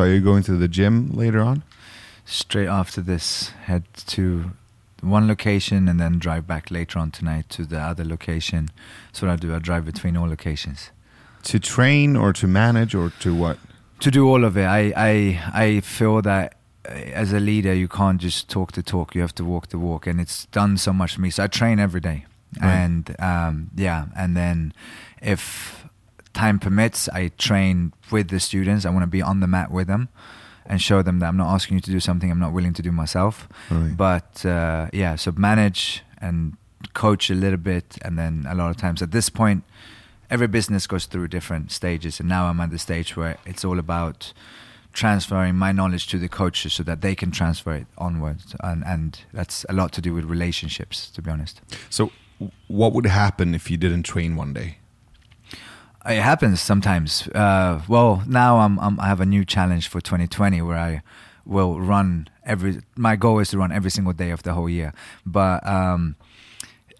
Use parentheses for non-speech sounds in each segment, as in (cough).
So are you going to the gym later on? Straight after this, head to one location and then drive back later on tonight to the other location. That's what I do. I drive between all locations. To train or to manage or to what? To do all of it, I I I feel that uh, as a leader, you can't just talk the talk. You have to walk the walk, and it's done so much for me. So I train every day, Right. and um, yeah, and then if time permits, I train with the students. I want to be on the mat with them and show them that I'm not asking you to do something I'm not willing to do myself. Right. But uh, yeah, so manage and coach a little bit, and then a lot of times at this point, every business goes through different stages, and now I'm at the stage where it's all about transferring my knowledge to the coaches so that they can transfer it onwards, and and that's a lot to do with relationships, to be honest. So what would happen if you didn't train one day? It happens sometimes. Uh, well, now I'm, I'm I have a new challenge for 2020 where I will run every. My goal is to run every single day of the whole year, but um,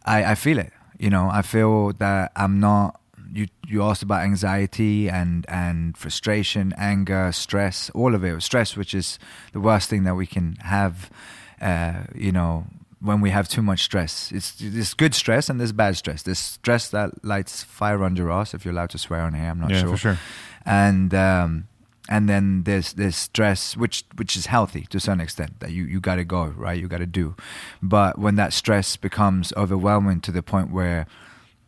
I, I feel it. You know, I feel that I'm not. You you asked about anxiety and and frustration, anger, stress, all of it. Stress, which is the worst thing that we can have. Uh, you know, when we have too much stress, it's there's good stress and there's bad stress. There's stress that lights fire under ass. If you're allowed to swear on here, I'm not Yeah, sure. for sure. And um, and then there's there's stress which which is healthy to some extent that you you got to go right you got to do but when that stress becomes overwhelming to the point where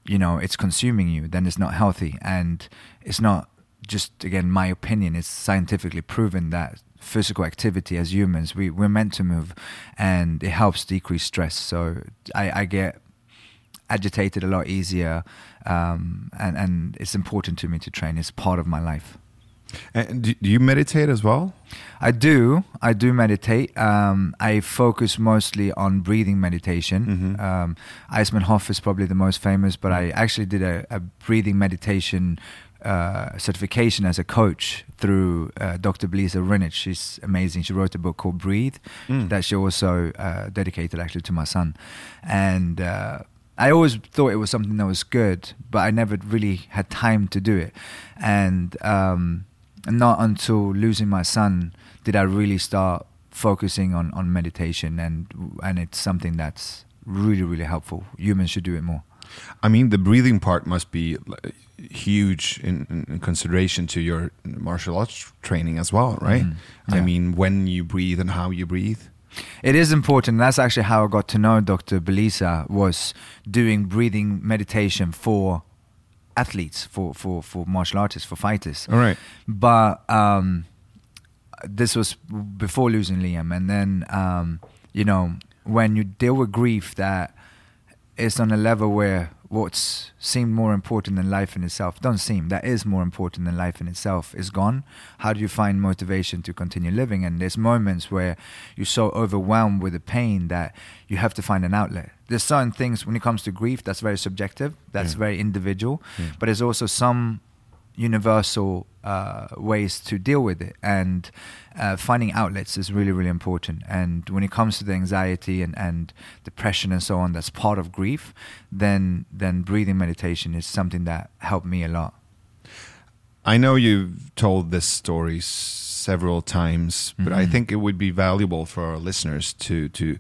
you know it's consuming you then it's not healthy and it's not just again my opinion it's scientifically proven that physical activity as humans we we're meant to move and it helps decrease stress so i i get agitated a lot easier um, and and it's important to me to train it's part of my life And do, you meditate as well? I do. I do meditate. Um, I focus mostly on breathing meditation. Mhm. Um, Iceman Hof is probably the most famous, but I actually did a, a breathing meditation uh, certification as a coach through uh, Dr. Belisa Vranich. She's amazing. She wrote a book called Breathe Mm. that she also uh, dedicated actually to my son. And uh, I always thought it was something that was good, but I never really had time to do it. And um, not until losing my son did I really start focusing on, on meditation, and and it's something that's really really helpful. Humans should do it more. I mean, the breathing part must be huge in, in- consideration to your martial arts training as well, right? Mhm. I mean, when you breathe and how you breathe. It is important. That's actually how I got to know Dr. Belisa was doing breathing meditation for athletes, for, for, for martial artists, for fighters. All right. But um, this was before losing Liam, and then um, you know when you deal with grief, that it's on a level where what's seemed more important than life in itself don't seem that is more important than life in itself is gone how do you find motivation to continue living and there's moments where you're so overwhelmed with the pain that you have to find an outlet there's certain things when it comes to grief that's very subjective that's Yeah. very individual Yeah. but there's also some universal uh, ways to deal with it and uh, finding outlets is really really important and when it comes to the anxiety and, and depression and so on that's part of grief then then breathing meditation is something that helped me a lot I know you've told this story several times, but I Mhm. think it would be valuable for our listeners to to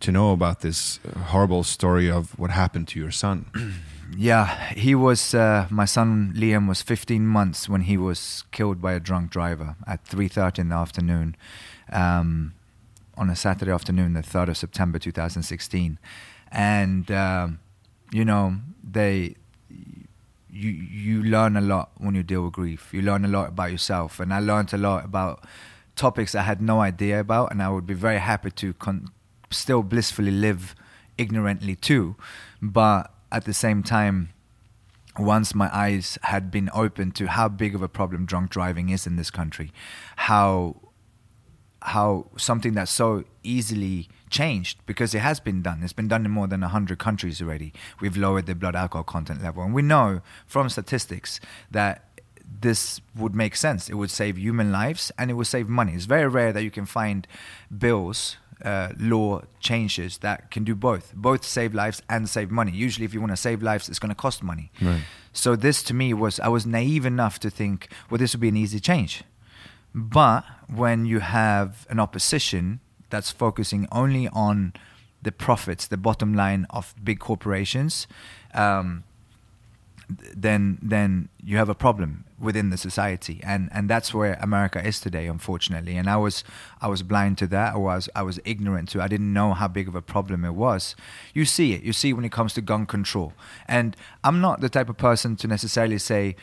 to know about this horrible story of what happened to your son. (clears throat) yeah he was uh, my son liam was 15 months when he was killed by a drunk driver at 3.30 in the afternoon um, on a saturday afternoon the 3rd of september 2016 and um, you know they you you learn a lot when you deal with grief. You learn a lot about yourself. And i learned a lot about topics i had no idea about and i would be very happy to con- still blissfully live ignorantly too. But at the same time once my eyes had been opened to how big of a problem drunk driving is in this country, how how something that's so easily changed because it has been done. It's been done in more than 100 countries already. We've lowered the blood alcohol content level. And we know from statistics that this would make sense. It would save human lives and it would save money. It's very rare that you can find bills, uh, law changes that can do both. Both save lives and save money. Usually, if you want to save lives, it's going to cost money. Right. So this to me was I was naive enough to think, well, this would be an easy change. But when you have an opposition that's focusing only on the profits, the bottom line of big corporations, um, then then you have a problem within the society, and and that's where America is today, unfortunately. And I was I was blind to that, or I was I was ignorant to. I didn't know how big of a problem it was. You see it. You see when it comes to gun control, and I'm not the type of person to necessarily say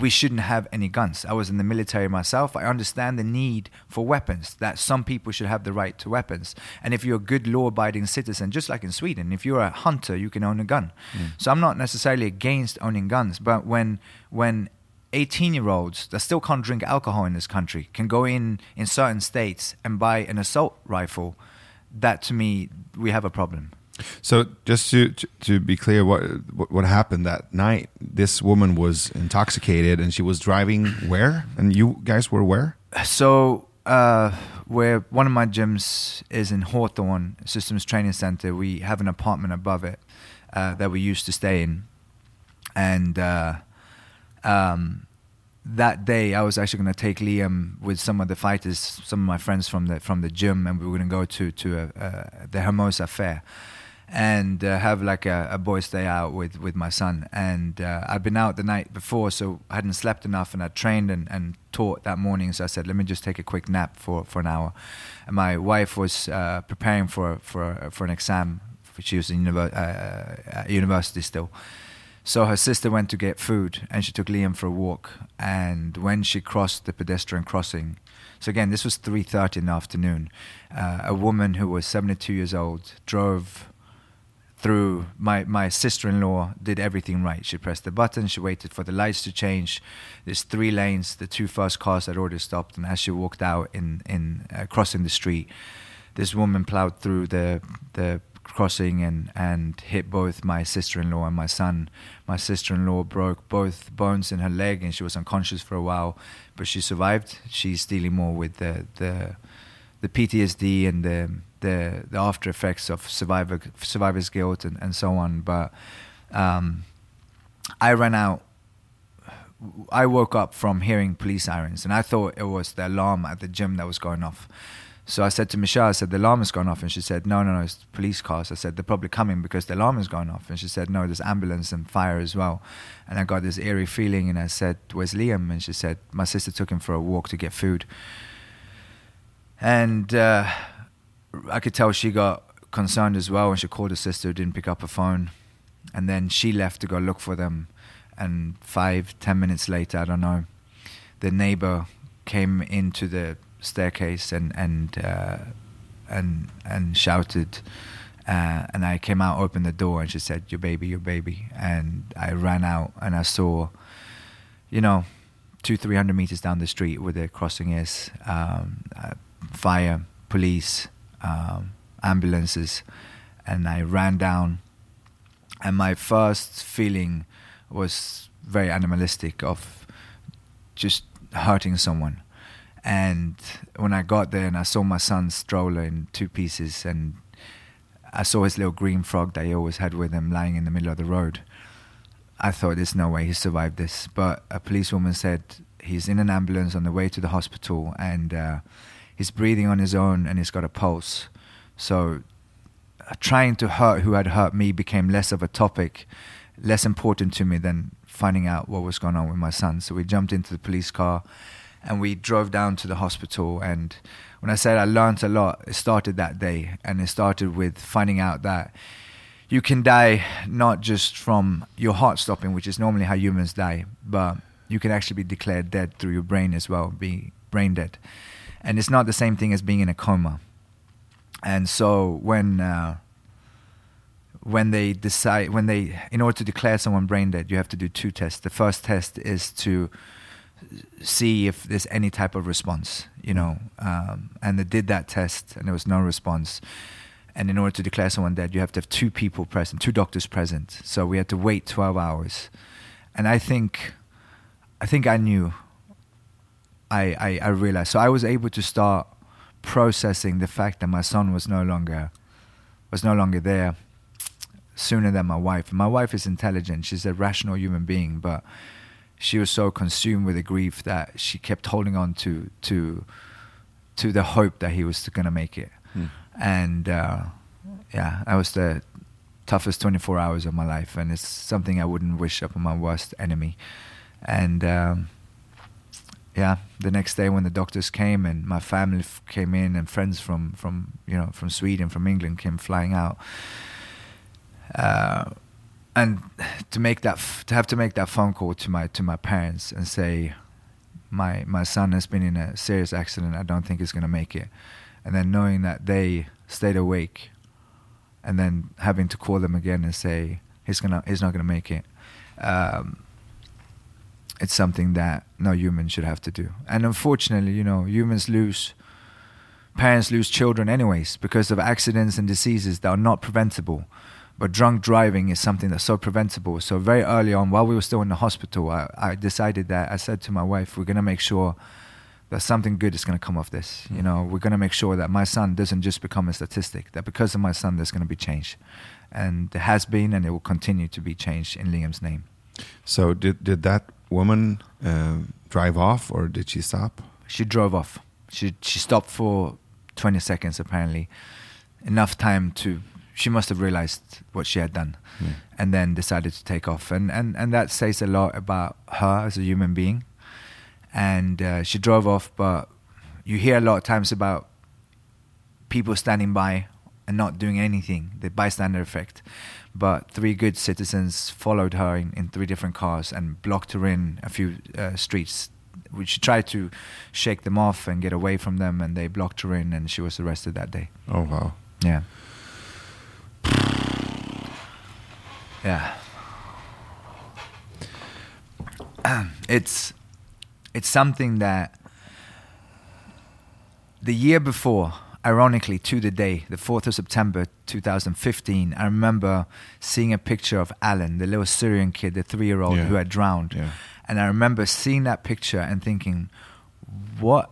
we shouldn't have any guns. I was in the military myself. I understand the need for weapons, that some people should have the right to weapons. And if you're a good law abiding citizen, just like in Sweden, if you're a hunter, you can own a gun. Mm. So I'm not necessarily against owning guns, but when when 18 year olds that still can't drink alcohol in this country can go in in certain states and buy an assault rifle, that to me, we have a problem. So just to, to to be clear, what, what happened that night? This woman was intoxicated and she was driving where? And you guys were where? So, uh, where one of my gyms is in Hawthorne Systems Training Center, we have an apartment above it uh, that we used to stay in. And uh, um, that day, I was actually going to take Liam with some of the fighters, some of my friends from the from the gym, and we were going to go to to a, uh, the Hermosa Fair and uh, have like a, a boys' day out with, with my son. And uh, I'd been out the night before, so I hadn't slept enough, and I trained and, and taught that morning. So I said, let me just take a quick nap for, for an hour. And my wife was uh, preparing for for for an exam. She was in univer- uh, at university still. So her sister went to get food, and she took Liam for a walk. And when she crossed the pedestrian crossing, so again, this was 3:30 in the afternoon. Uh, a woman who was 72 years old drove through my, my sister-in-law did everything right. She pressed the button she waited for the lights to change. There's three lanes the two first cars had already stopped and as she walked out in, in uh, crossing the street this woman plowed through the the crossing and, and hit both my sister-in-law and my son. My sister-in-law broke both bones in her leg and she was unconscious for a while but she survived. She's dealing more with the the the PTSD and the the, the after effects of survivor survivor's guilt and, and so on. But um, I ran out. I woke up from hearing police sirens, and I thought it was the alarm at the gym that was going off. So I said to Michelle, I said, the alarm has gone off. And she said, no, no, no, it's police cars. I said, they're probably coming because the alarm has gone off. And she said, no, there's ambulance and fire as well. And I got this eerie feeling and I said, where's Liam? And she said, my sister took him for a walk to get food. And uh, I could tell she got concerned as well, and she called her sister, who didn't pick up her phone, and then she left to go look for them. And five, ten minutes later, I don't know, the neighbor came into the staircase and and uh, and and shouted. Uh, and I came out, opened the door, and she said, "Your baby, your baby." And I ran out, and I saw, you know, two, three hundred meters down the street where the crossing is, um, uh, fire, police, um, ambulances, and I ran down. And my first feeling was very animalistic of just hurting someone. And when I got there and I saw my son's stroller in two pieces, and I saw his little green frog that he always had with him lying in the middle of the road, I thought there's no way he survived this. But a policewoman said he's in an ambulance on the way to the hospital, and uh, he's breathing on his own and he's got a pulse. So uh, trying to hurt who had hurt me became less of a topic, less important to me than finding out what was going on with my son. So we jumped into the police car and we drove down to the hospital. And when I said I learned a lot, it started that day. And it started with finding out that you can die not just from your heart stopping, which is normally how humans die, but you can actually be declared dead through your brain as well, be brain dead and it's not the same thing as being in a coma. And so when uh, when they decide when they in order to declare someone brain dead you have to do two tests. The first test is to see if there's any type of response you know um, and they did that test and there was no response. And in order to declare someone dead you have to have two people present two doctors present. So we had to wait 12 hours. And i think i think i knew i i, I realized so i was able to start processing the fact that my son was no longer was no longer there sooner than my wife. My wife is intelligent; she's a rational human being, but she was so consumed with the grief that she kept holding on to to to the hope that he was going to make it. Hmm. And uh, yeah, that was the toughest 24 hours of my life, and it's something I wouldn't wish upon my worst enemy. And um, yeah, the next day when the doctors came and my family f- came in and friends from from you know from Sweden, from England came flying out. Uh, and to make that f- to have to make that phone call to my to my parents and say my my son has been in a serious accident I don't think he's going to make it and then knowing that they stayed awake and then having to call them again and say he's gonna he's not going to make it um, it's something that no human should have to do and unfortunately you know humans lose parents lose children anyways because of accidents and diseases that are not preventable but drunk driving is something that's so preventable. So very early on, while we were still in the hospital, I, I decided that I said to my wife, "We're gonna make sure that something good is gonna come of this. You hmm. know, we're gonna make sure that my son doesn't just become a statistic. That because of my son, there's gonna be change, and there has been, and it will continue to be change in Liam's name. So did did that woman um drive off or did she stop? She drove off. She she stopped for 20 seconds apparently, enough time to. She must have realized what she had done, Yeah. and then decided to take off. And and and that says a lot about her as a human being. And uh, she drove off, but you hear a lot of times about people standing by and not doing anything, the bystander effect. But three good citizens followed her in, in three different cars and blocked her in a few uh, streets. She tried to shake them off and get away from them, and they blocked her in, and she was arrested that day. Oh wow. Yeah. Yeah. (clears throat) It's it's something that the year before, ironically to the day, the 4th of September 2015, I remember seeing a picture of Alan, the little Syrian kid, the 3-year-old Yeah. who had drowned. Yeah. And I remember seeing that picture and thinking, what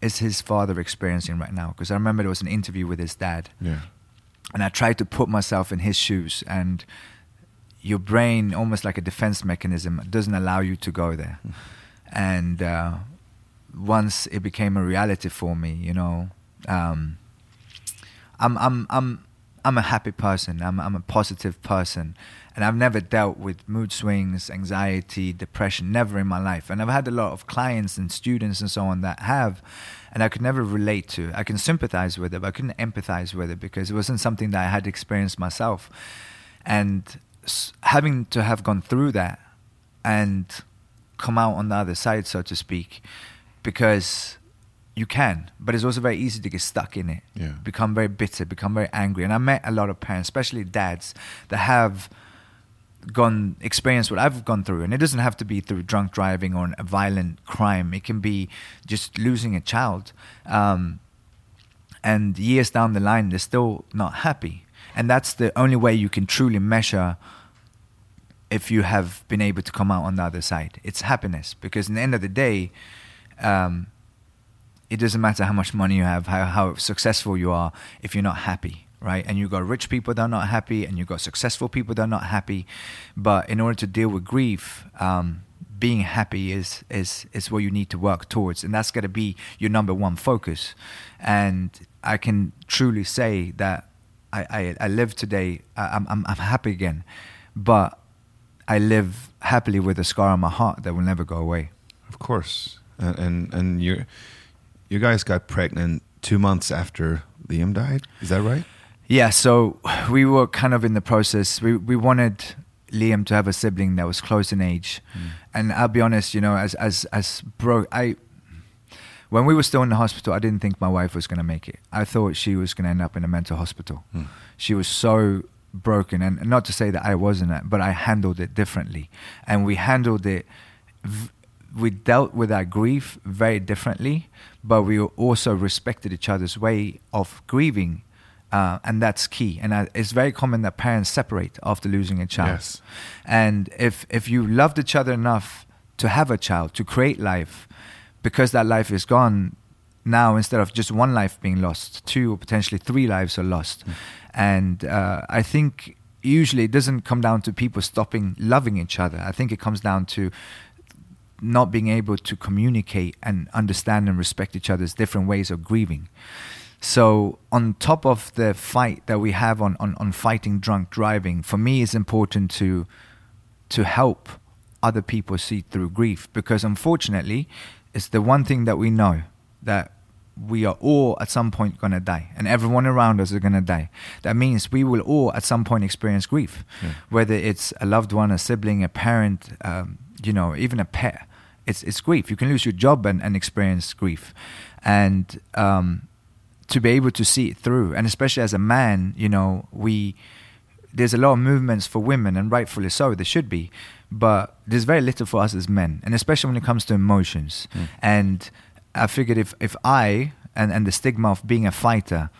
is his father experiencing right now? Because I remember there was an interview with his dad Yeah. and I tried to put myself in his shoes, and your brain, almost like a defense mechanism, doesn't allow you to go there. And uh, once it became a reality for me, you know, um, I'm I'm I'm I'm a happy person. I'm I'm a positive person, and I've never dealt with mood swings, anxiety, depression, never in my life. And I've had a lot of clients and students and so on that have, and I could never relate to. I can sympathize with it, but I couldn't empathize with it because it wasn't something that I had experienced myself. And having to have gone through that and come out on the other side, so to speak, because you can, but it's also very easy to get stuck in it. Yeah. Become very bitter, become very angry. And I met a lot of parents, especially dads, that have gone experienced what I've gone through, and it doesn't have to be through drunk driving or a violent crime. It can be just losing a child, um, and years down the line, they're still not happy, and that's the only way you can truly measure if you have been able to come out on the other side. It's happiness, because in the end of the day. Um, it doesn't matter how much money you have, how, how successful you are, if you're not happy, right? And you've got rich people that are not happy, and you've got successful people that are not happy. But in order to deal with grief, um, being happy is is is what you need to work towards, and that's got to be your number one focus. And I can truly say that I I, I live today. I'm I'm I'm happy again, but I live happily with a scar on my heart that will never go away. Of course. And and, and you you guys got pregnant two months after Liam died. Is that right? Yeah, so we were kind of in the process. We we wanted Liam to have a sibling that was close in age, hmm. and I'll be honest, you know, as as as bro, I when we were still in the hospital, I didn't think my wife was going to make it. I thought she was going to end up in a mental hospital. Hmm. She was so broken, and not to say that I wasn't, but I handled it differently, and we handled it. V- we dealt with our grief very differently, but we also respected each other's way of grieving. Uh, and that's key. And uh, it's very common that parents separate after losing a child. Yes. And if if you loved each other enough to have a child, to create life, because that life is gone, now instead of just one life being lost, two or potentially three lives are lost. And uh, I think usually it doesn't come down to people stopping loving each other. I think it comes down to not being able to communicate and understand and respect each other's different ways of grieving. So, on top of the fight that we have on, on, on fighting drunk driving, for me, it's important to to help other people see through grief because, unfortunately, it's the one thing that we know that we are all at some point going to die, and everyone around us is going to die. That means we will all at some point experience grief, whether it's a loved one, a sibling, a parent, um, you know, even a pet. It's it's grief. You can lose your job and, and experience grief, and um, to be able to see it through, and especially as a man, you know, we there's a lot of movements for women, and rightfully so, there should be, but there's very little for us as men, and especially when it comes to emotions. And I figured if if I and and the stigma of being a fighter,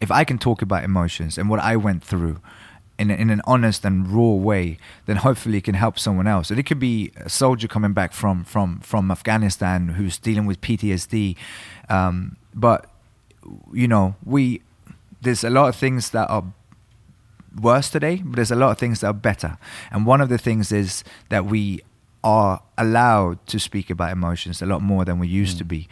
if I can talk about emotions and what I went through. In, a, in an honest and raw way, then hopefully it can help someone else. And it could be a soldier coming back from from from Afghanistan who's dealing with PTSD, um, but you know, we there's a lot of things that are worse today, but there's a lot of things that are better. And one of the things is that we are allowed to speak about emotions a lot more than we used to be.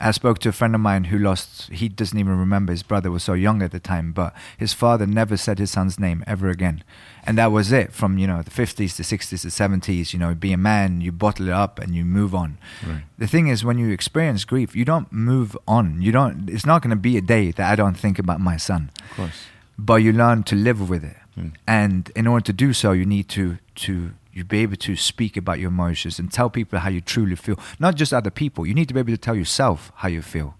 I spoke to a friend of mine who lost, he doesn't even remember his brother was so young at the time, but his father never said his son's name ever again. And that was it from, you know, the 50s to 60s to 70s, you know, be a man, you bottle it up and you move on. The thing is, when you experience grief, you don't move on. You don't, it's not going to be a day that I don't think about my son. Of course. But you learn to live with it. Hmm. And in order to do so, you need to, to, you be able to speak about your emotions and tell people how you truly feel. Not just other people. You need to be able to tell yourself how you feel.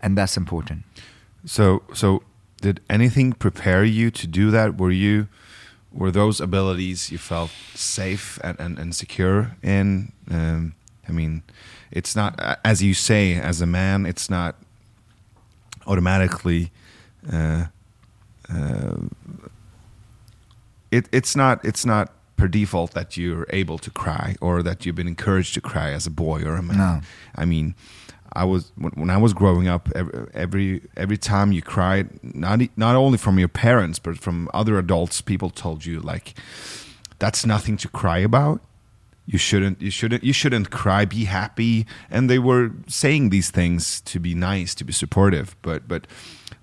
And that's important. So, so did anything prepare you to do that? Were you, were those abilities you felt safe and, and, and secure in? Um, I mean, it's not, as you say, as a man, it's not automatically. Uh, uh, it, it's not. It's not per default that you're able to cry or that you've been encouraged to cry as a boy or a man. No. I mean, I was when, I was growing up. Every, every time you cried, not not only from your parents but from other adults, people told you like, "That's nothing to cry about. You shouldn't. You shouldn't. You shouldn't cry. Be happy." And they were saying these things to be nice, to be supportive. But but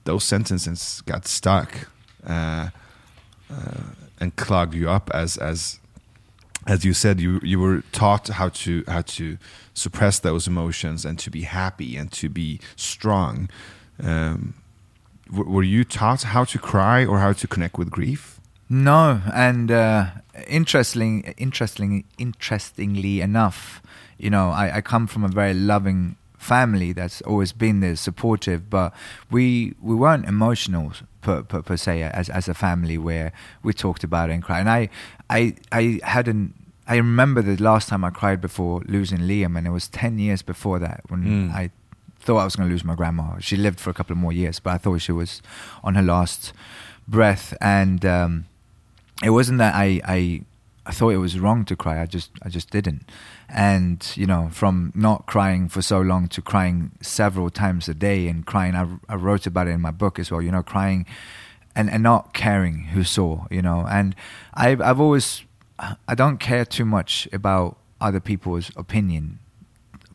those sentences got stuck. Uh, uh, and clogged you up as as as you said you you were taught how to how to suppress those emotions and to be happy and to be strong. Um, were you taught how to cry or how to connect with grief? No, and uh, interesting, interesting, interestingly enough, you know, I, I come from a very loving family that's always been there, supportive, but we we weren't emotional per, per, per se as as a family where we talked about it and cried. And I I I hadn't. I remember the last time I cried before losing Liam, and it was ten years before that when Mm. I thought I was going to lose my grandma. She lived for a couple of more years, but I thought she was on her last breath, and um, it wasn't that I, I I thought it was wrong to cry. I just I just didn't, and you know, from not crying for so long to crying several times a day and crying. I, I wrote about it in my book as well. You know, crying and and not caring who saw. You know, and I've I've always I don't care too much about other people's opinion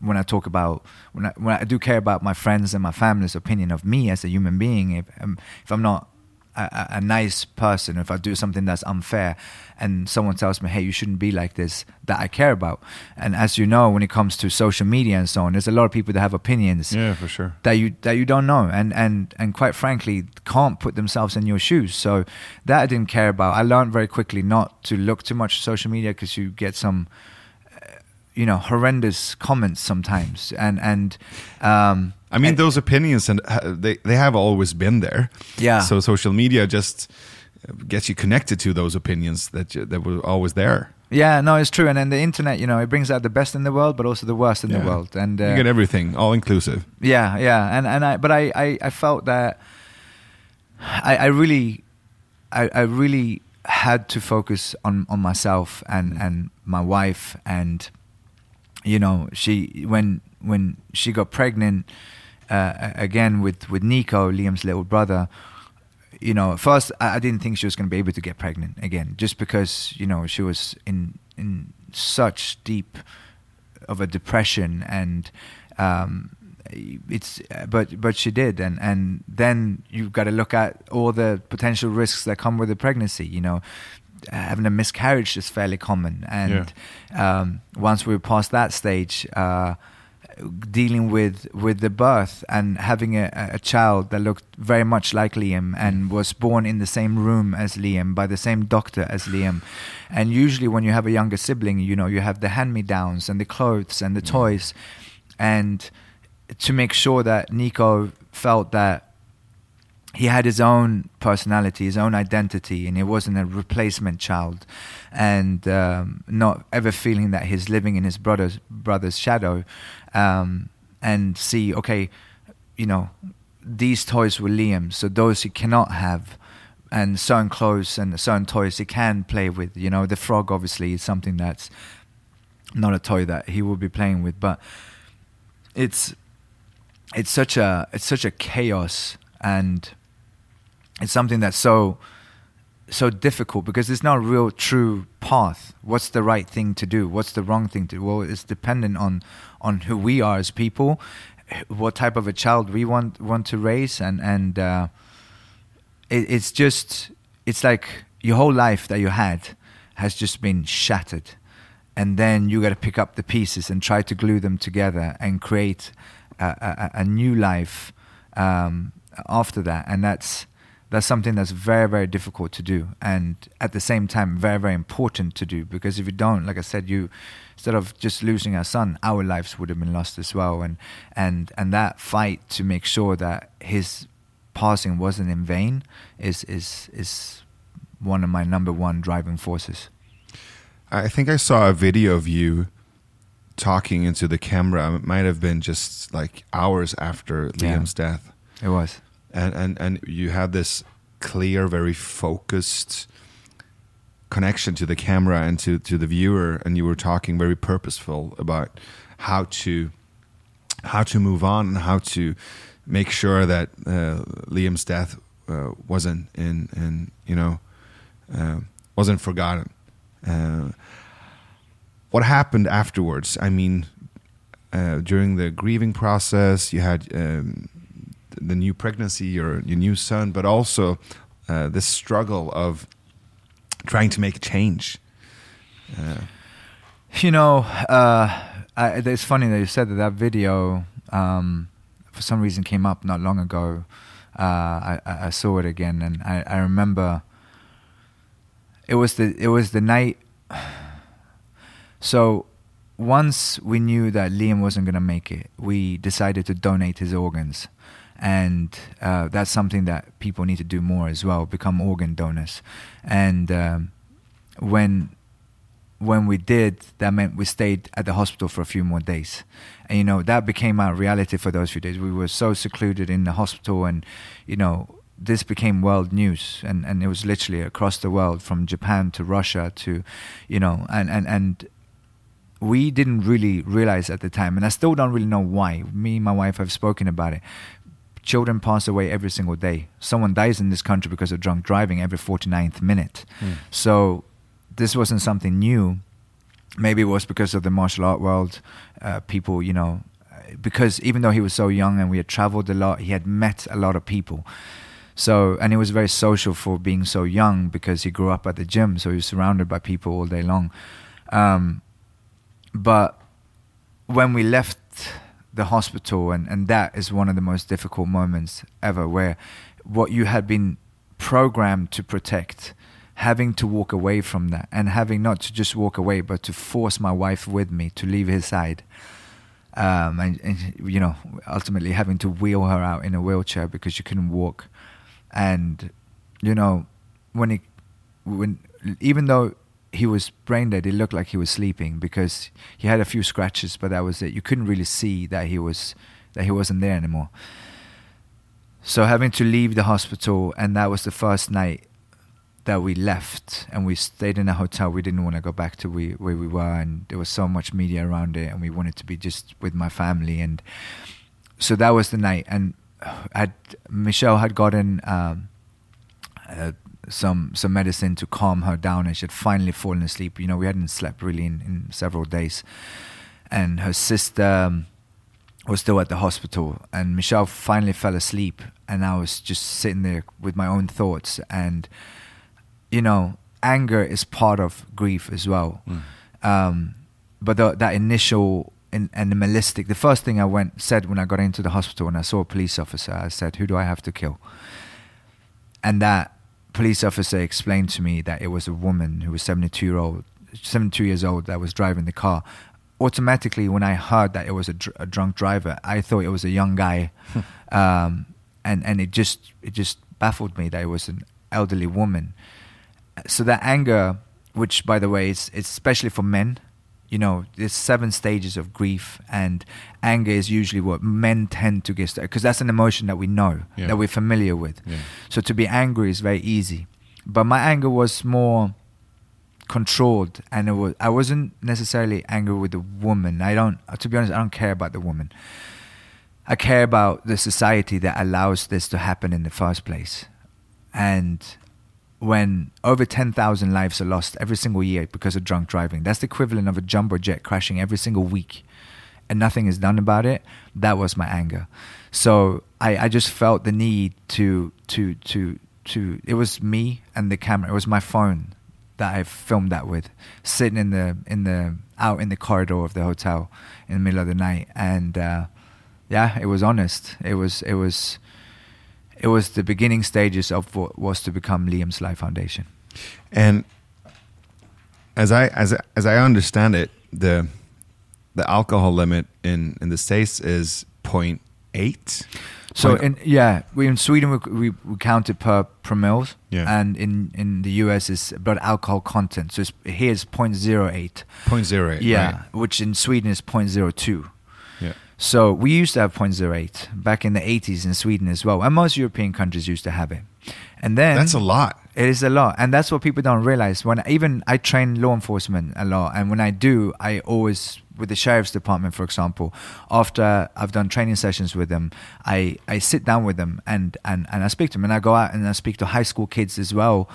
when I talk about when I when I do care about my friends and my family's opinion of me as a human being. If um, if I'm not a, a- nice person, if I do something that's unfair, and someone tells me, "Hey, you shouldn't be like this," that I care about. And as you know, when it comes to social media and so on, there's a lot of people that have opinions Yeah, for sure. that you that you don't know and and and quite frankly can't put themselves in your shoes. So that i didn't care about. I learned very quickly not to look too much at social media because you get some uh, you know horrendous comments sometimes. And and um I mean, and- those opinions and uh, they they have always been there. Yeah. So social media just gets you connected to those opinions that you, that were always there. Yeah, no, it's true. And then the internet, you know, it brings out the best in the world, but also the worst in Yeah. the world. And uh, you get everything, all inclusive. Yeah, yeah, and and I, but I, I, I felt that I, I really, I, I really had to focus on, on myself and, and my wife, and you know, she when when she got pregnant uh, again with with Nico, Liam's little brother. You know, at first I I didn't think she was going to be able to get pregnant again, just because you know she was in in such deep of a depression and um, it's but but she did and and then you've got to look at all the potential risks that come with a pregnancy you know having a miscarriage is fairly common and um, once we're past that stage uh, dealing with with the birth and having a, a child that looked very much like Liam and mm. was born in the same room as Liam by the same doctor as Liam. And usually, when you have a younger sibling, you know you have the hand me downs and the clothes and the mm. toys, and to make sure that Nico felt that he had his own personality, his own identity, and he wasn't a replacement child, and um, not ever feeling that he's living in his brother's brother's shadow, um, and see, okay, you know, these toys were Liam, so those he cannot have, and certain clothes and certain toys he can play with. You know, the frog obviously is something that's not a toy that he will be playing with, but it's it's such a it's such a chaos and it's something that's so so difficult because there's no real true path. What's the right thing to do? What's the wrong thing to do? Well it's dependent on on who we are as people what type of a child we want want to raise and and uh, it, it's just it's like your whole life that you had has just been shattered. And then you got to pick up the pieces and try to glue them together and create a, a, a new life um, after that. And that's that's something that's very very difficult to do and at the same time very very important to do because if you don't like i said you instead of just losing our son our lives would have been lost as well and and and that fight to make sure that his passing wasn't in vain is is is one of my number one driving forces I think I saw a video of you talking into the camera. It might have been just like hours after Yeah. Liam's death. it was and and and you had this clear, very focused connection to the camera and to to the viewer, and you were talking very purposeful about how to how to move on and how to make sure that uh, Liam's death uh, wasn't in in you know uh, wasn't forgotten. Uh, what happened afterwards? I mean, uh, during the grieving process, you had um, the new pregnancy, your your new son, but also uh, this struggle of trying to make a change. You know, uh, I, it's funny that you said that that video, um, for some reason, came up not long ago. Uh, I, I I saw it again, and I, I remember it was the it was the night. So once we knew that Liam wasn't going to make it, we decided to donate his organs. And uh, that's something that people need to do more as well, become organ donors. And um, when when we did, that meant we stayed at the hospital for a few more days. And, you know, that became our reality for those few days. We were so secluded in the hospital, and, you know, this became world news. And, and it was literally across the world from Japan to Russia to, you know, and, and, and we didn't really realize at the time, and I still don't really know why. Me and my wife have spoken about it. Children pass away every single day. Someone dies in this country because of drunk driving every 49th minute. So this wasn't something new. Maybe it was because of the martial art world. Uh, people, you know, because even though he was so young and we had traveled a lot, he had met a lot of people. So, and he was very social for being so young because he grew up at the gym. So he was surrounded by people all day long. Um, but when we left the hospital, and, and that is one of the most difficult moments ever, where what you had been programmed to protect, having to walk away from that, and having not to just walk away, but to force my wife with me to leave his side. Um, and, and, you know, ultimately having to wheel her out in a wheelchair because she couldn't walk. And, you know, when it, when even though he was brain dead, it looked like he was sleeping because he had a few scratches, but that was it. You couldn't really see that he was that he wasn't there anymore. So having to leave the hospital, and that was the first night that we left, and we stayed in a hotel. We didn't want to go back to we, where we were, and there was so much media around it, and we wanted to be just with my family, and so that was the night. And had Michelle had gotten um, some some medicine to calm her down, and she had finally fallen asleep. You know, we hadn't slept really in, in several days, and her sister. Um, was still at the hospital, and Michelle finally fell asleep, and I was just sitting there with my own thoughts, and you know, anger is part of grief as well. Um, but the, that initial in, animalistic, the first thing I went said when I got into the hospital and I saw a police officer, I said, "Who do I have to kill?" And that police officer explained to me that it was a woman who was 72 year old, 72 years old that was driving the car. Automatically, when I heard that it was a, dr- a drunk driver, I thought it was a young guy, (laughs) um, and and it just it just baffled me that it was an elderly woman. So that anger, which by the way is it's especially for men, you know, there's seven stages of grief, and anger is usually what men tend to get because that's an emotion that we know Yeah. that we're familiar with. Yeah. So to be angry is very easy, but my anger was more controlled, and it was I wasn't necessarily angry with the woman. I don't, to be honest, I don't care about the woman. I care about the society that allows this to happen in the first place, and when over 10,000 lives are lost every single year because of drunk driving, that's the equivalent of a jumbo jet crashing every single week and nothing is done about it. That was my anger. So I, I just felt the need to, to, to, to, it was me and the camera, it was my phone that I filmed that with, sitting in the, in the, out in the corridor of the hotel in the middle of the night. And, uh, yeah, it was honest. It was, it was, it was the beginning stages of what was to become Liam's Life Foundation. And as I as as I understand it, the the alcohol limit in in the states is 0.8. So in yeah, we in Sweden we, we, we count it per promille, Yeah. and in, in the US is blood alcohol content. So it's, here is 0.08. 0.08. Yeah, right? which in Sweden is 0.02. So we used to have 0.08 back in the 80s in Sweden as well, and most European countries used to have it. And then That's a lot. It is a lot, and that's what people don't realize. When even I train law enforcement a lot, and when I do, I always with the sheriff's department, for example, after I've done training sessions with them, I, I sit down with them and, and, and I speak to them, and I go out and I speak to high school kids as well.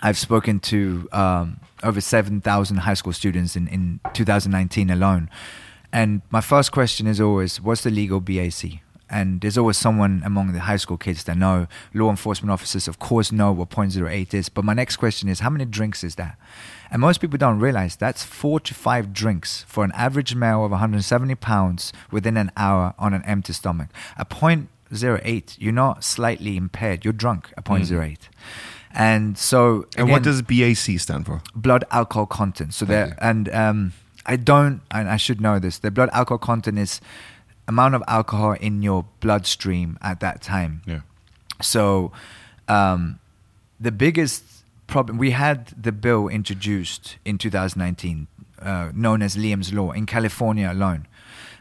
I've spoken to um, over seven thousand high school students in, in 2019 alone, and my first question is always, "What's the legal BAC?" And there's always someone among the high school kids that know. Law enforcement officers, of course, know what 0.08 is. But my next question is, how many drinks is that? And most people don't realize that's four to five drinks for an average male of 170 pounds within an hour on an empty stomach. A 0.08, you're not slightly impaired, you're drunk at 0.08. And so, And what does BAC stand for? blood alcohol content. So there, and um, I don't, and I should know this. The blood alcohol content is amount of alcohol in your bloodstream at that time. Yeah. So, um, the biggest problem we had the bill introduced in 2019, uh, known as Liam's Law in California alone,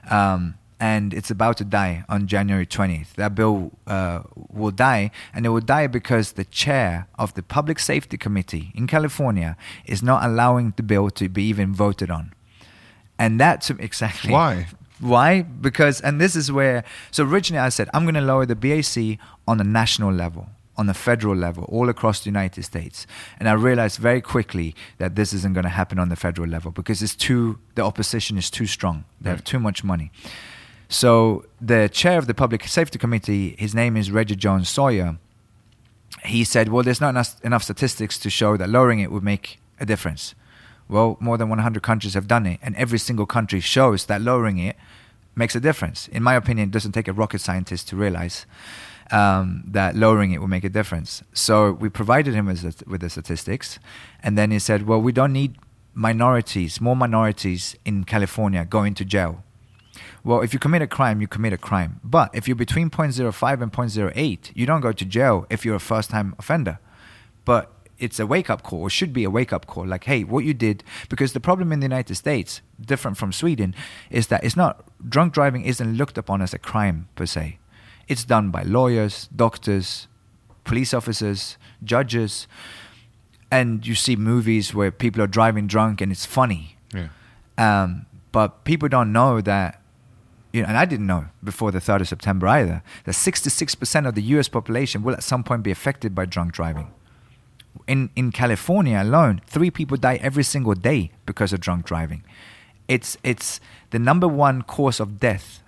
um, and it's about to die on January 20th. That bill uh, will die, and it will die because the chair of the Public Safety Committee in California is not allowing the bill to be even voted on, and that's (laughs) exactly Why? why? Because, and this is where, so originally I said, I'm going to lower the BAC on the national level, on the federal level, all across the United States. And I realized very quickly that this isn't going to happen on the federal level because it's too, the opposition is too strong. They have too much money. So the chair of the Public Safety Committee, his name is Reggie Jones Sawyer. He said, well, there's not enough, enough statistics to show that lowering it would make a difference. Well, more than 100 countries have done it, and every single country shows that lowering it makes a difference. In my opinion, it doesn't take a rocket scientist to realize um, that lowering it will make a difference. So we provided him with the, with the statistics, and then he said, "Well, we don't need minorities, more minorities in California going to jail." Well, if you commit a crime, you commit a crime. But if you're between 0.05 and 0.08, you don't go to jail if you're a first-time offender but it's a wake up call, or should be a wake up call. Like, hey, what you did, because the problem in the United States, different from Sweden, is that it's not drunk driving isn't looked upon as a crime per se. It's done by lawyers, doctors, police officers, judges, and you see movies where people are driving drunk and it's funny. Yeah. Um, but people don't know that, you know, and I didn't know before the 3rd of September either, that 66% of the US population will at some point be affected by drunk driving. In, in California alone, three people die every single day because of drunk driving. It's, it's the number one cause of death,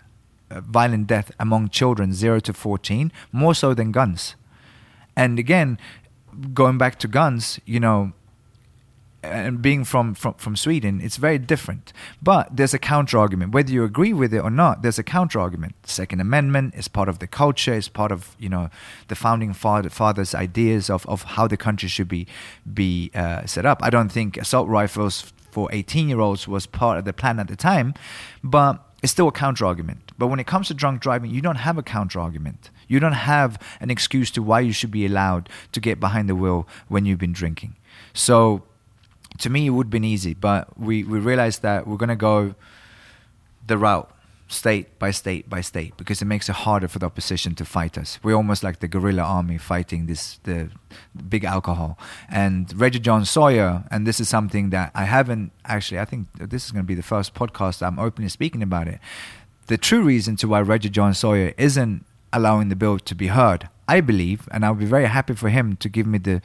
uh, violent death among children 0 to 14, more so than guns. And again, going back to guns, you know, and being from, from, from Sweden, it's very different. But there's a counter argument. Whether you agree with it or not, there's a counter argument. Second Amendment is part of the culture, is part of you know the founding father, fathers' ideas of, of how the country should be be uh, set up. I don't think assault rifles for 18 year olds was part of the plan at the time, but it's still a counter argument. But when it comes to drunk driving, you don't have a counter argument. You don't have an excuse to why you should be allowed to get behind the wheel when you've been drinking. So to me, it would have been easy, but we, we realized that we're going to go the route state by state by state because it makes it harder for the opposition to fight us. We're almost like the guerrilla army fighting this the big alcohol. And Reggie Jones-Sawyer, and this is something that I haven't actually. I think this is going to be the first podcast I'm openly speaking about it. The true reason to why Reggie Jones-Sawyer isn't allowing the bill to be heard, I believe, and I'll be very happy for him to give me the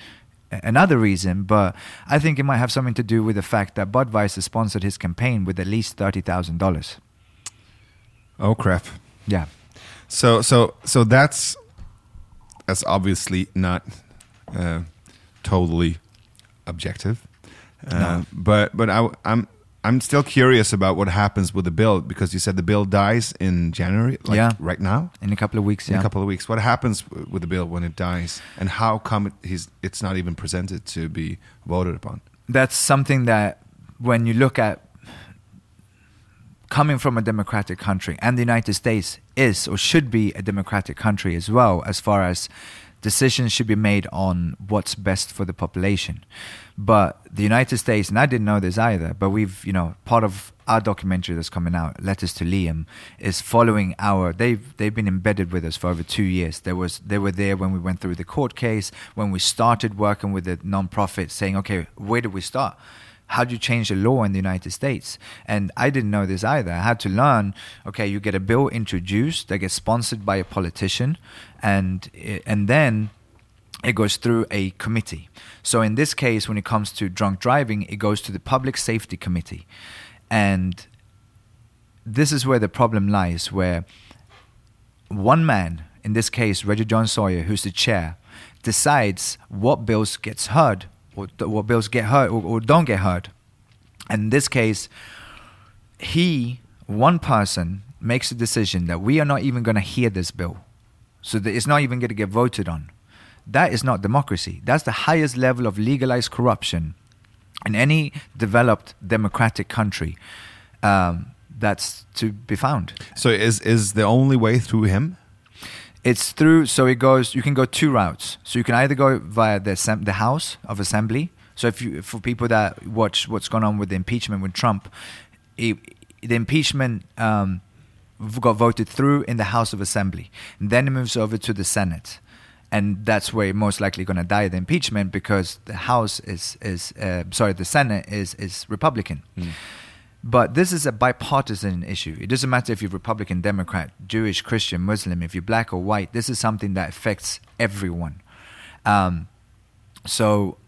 another reason, but I think it might have something to do with the fact that Budweiser sponsored his campaign with at least thirty thousand dollars. Oh crap. Yeah. So so so that's that's obviously not uh, totally objective. Uh, No. But but I, I'm I'm still curious about what happens with the bill because you said the bill dies in January, like Yeah. right now. In a couple of weeks, In yeah. a couple of weeks, what happens with the bill when it dies, and how come it, he's, it's not even presented to be voted upon? That's something that when you look at coming from a democratic country, and the United States is or should be a democratic country as well, as far as decisions should be made on what's best for the population. But the United States, and I didn't know this either, but we've, you know, part of our documentary that's coming out, Letters to Liam, is following our. They've they've been embedded with us for over two years. There was they were there when we went through the court case, when we started working with the nonprofit, saying, okay, where do we start? how do you change the law in the United States? And I didn't know this either. I had to learn. Okay, you get a bill introduced that gets sponsored by a politician, and and then it goes through a committee. So in this case, when it comes to drunk driving, it goes to the Public Safety Committee, and this is where the problem lies. Where one man, in this case Reggie Jones-Sawyer, who's the chair, decides what bills gets heard or what bills get heard or, or don't get heard. And in this case, he, one person, makes a decision that we are not even going to hear this bill. So that it's not even going to get voted on. That is not democracy. That's the highest level of legalized corruption in any developed democratic country um, that's to be found. So is is the only way through him? It's through, so it goes, you can go two routes. So you can either go via the, the House of Assembly. So if you, for people that watch what's going on with the impeachment with Trump, it, the impeachment um, got voted through in the House of Assembly. And then it moves over to the Senate. And that's where most likely going to die the impeachment because the House is, is uh, sorry, the Senate is, is Republican. But this is a bipartisan issue. It doesn't matter if you're Republican, Democrat, Jewish, Christian, Muslim, if you're black or white. This is something that affects everyone. Um, so,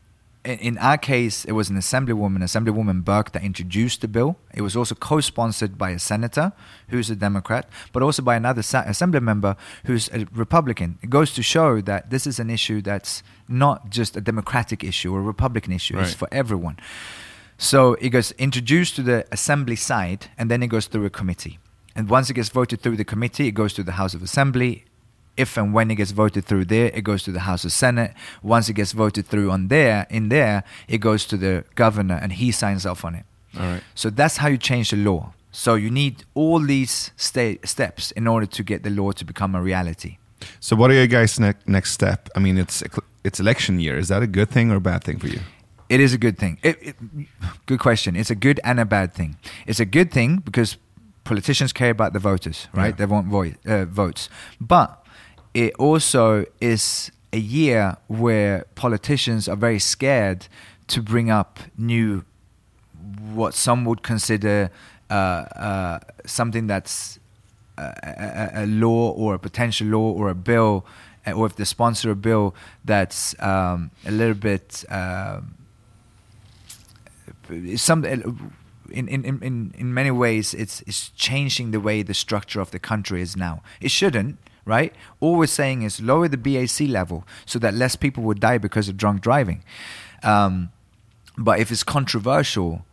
in, in our case, it was an assemblywoman, Assemblywoman Burke, that introduced the bill. It was also co-sponsored by a senator who's a Democrat, but also by another sa- assembly member who's a Republican. It goes to show that this is an issue that's not just a Democratic issue or a Republican issue. It's for everyone. So it gets introduced to the assembly side and then it goes through a committee. And once it gets voted through the committee, it goes to the House of Assembly. If and when it gets voted through there, it goes to the House of Senate. Once it gets voted through on there, in there, it goes to the governor and he signs off on it. All right. So that's how you change the law. So you need all these sta- steps in order to get the law to become a reality. So what are your guys' ne- next step? I mean, it's it's election year. Is that a good thing or a bad thing for you? It is a good thing. It, it, good question. It's a good and a bad thing. It's a good thing because politicians care about the voters, right? Yeah. They want vo- uh, votes. But it also is a year where politicians are very scared to bring up new, what some would consider uh, uh, something that's a, a, a law or a potential law or a bill, uh, or if they sponsor a bill that's um, a little bit. um some in, in, in, in, in many ways it's, it's changing the way the structure of the country is now. It shouldn't, right? All we're saying is lower the BAC level so that less people would die because of drunk driving. Um, but if it's controversial,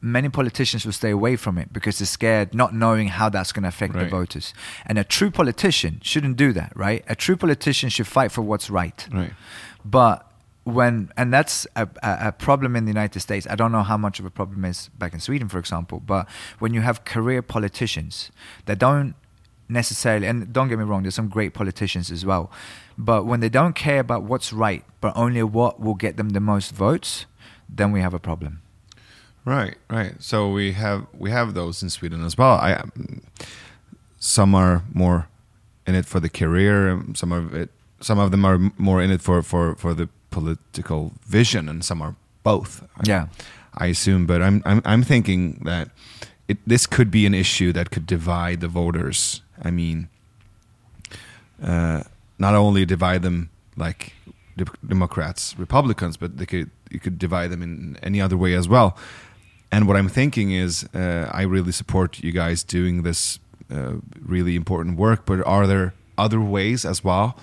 many politicians will stay away from it because they're scared, not knowing how that's going to affect the voters. And a true politician shouldn't do that, right? A true politician should fight for what's right. Right. But when and that's a, a, a problem in the United States. I don't know how much of a problem is back in Sweden, for example. But when you have career politicians that don't necessarily, and don't get me wrong, there's some great politicians as well. But when they don't care about what's right, but only what will get them the most votes, then we have a problem. Right, right. So we have we have those in Sweden as well. I some are more in it for the career, and some of it some of them are more in it for for for the political vision, and some are both. Yeah. I assume. But I'm I'm I'm thinking that it this could be an issue that could divide the voters. I mean, uh, not only divide them like de- Democrats, Republicans, but they could you could divide them in any other way as well. And what I'm thinking is, uh, I really support you guys doing this uh, really important work. But are there other ways as well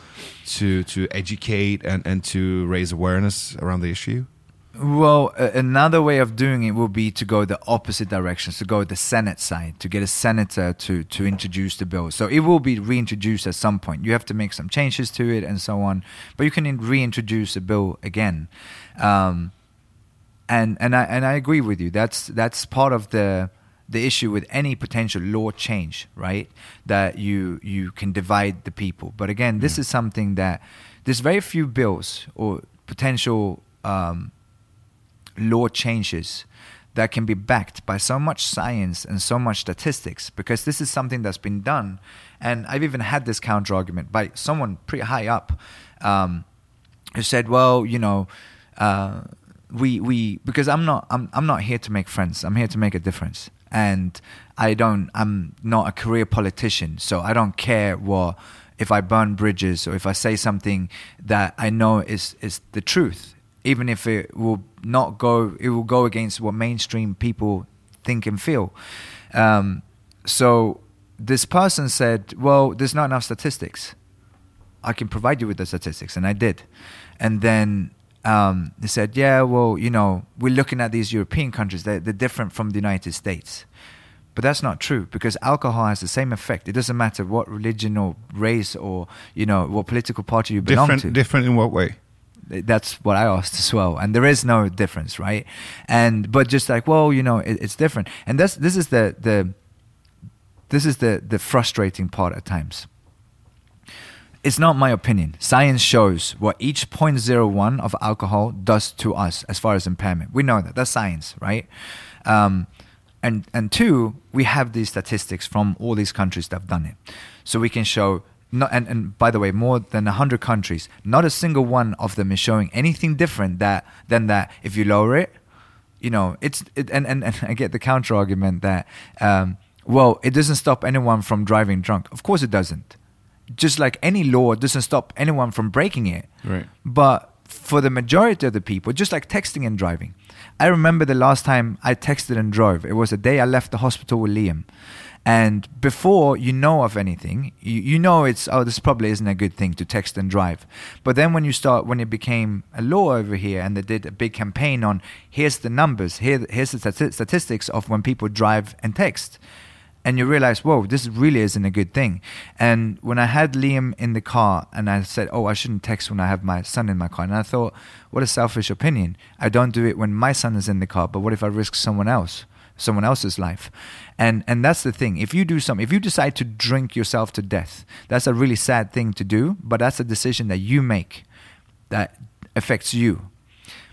to to educate and, and to raise awareness around the issue? Well, another way of doing it would be to go the opposite direction, to go the Senate side, to get a senator to, to introduce the bill. So it will be reintroduced at some point. You have to make some changes to it and so on, but you can reintroduce a bill again. Um, and and I and I agree with you. That's that's part of the the issue with any potential law change, right? That you you can divide the people. But again, this is something that there's very few bills or potential um, law changes that can be backed by so much science and so much statistics because this is something that's been done. And i've even had this counter argument by someone pretty high up um, who said well you know uh, we we because i'm not I'm, I'm not here to make friends. I'm here to make a difference. And i don't i'm not a career politician so i don't care what if i burn bridges or if i say something that i know is is the truth even if it will not go, it will go against what mainstream people think and feel. Um, so this person said, "Well, there's not enough statistics. I can provide you with the statistics," and I did. And then um, they said, "Yeah, well, you know, we're looking at these European countries; they're, they're different from the United States." But that's not true because alcohol has the same effect. It doesn't matter what religion or race or you know what political party you belong Different, to different in what way? That's what I asked as well, and there is no difference, right? And but just like, well, you know, it, it's different, and that's this is the the this is the the frustrating part at times. It's not my opinion. Science shows what each 0.01 of alcohol does to us as far as impairment. We know that. That's science, right? Um, and and two, we have these statistics from all these countries that have done it, so we can show. Not, and, and by the way, more than 100 countries, not a single one of them is showing anything different that than that if you lower it, you know, it's it, and, and, and (laughs) I get the counter argument that um, well, it doesn't stop anyone from driving drunk. Of course, it doesn't. Just like any law doesn't stop anyone from breaking it. Right. But for the majority of the people, just like texting and driving, I remember the last time I texted and drove. It was the day I left the hospital with Liam. And before you know of anything, you, you know it's, oh, this probably isn't a good thing to text and drive. But then when you start, when it became a law over here and they did a big campaign on here's the numbers, here, here's the stati- statistics of when people drive and text. And you realize, whoa, this really isn't a good thing. And when I had Liam in the car and I said, oh, I shouldn't text when I have my son in my car. And I thought, what a selfish opinion. I don't do it when my son is in the car, but what if I risk someone else? Someone else's life and and that's the thing if you do something if you decide to drink yourself to death that's a really sad thing to do but that's a decision that you make that affects you.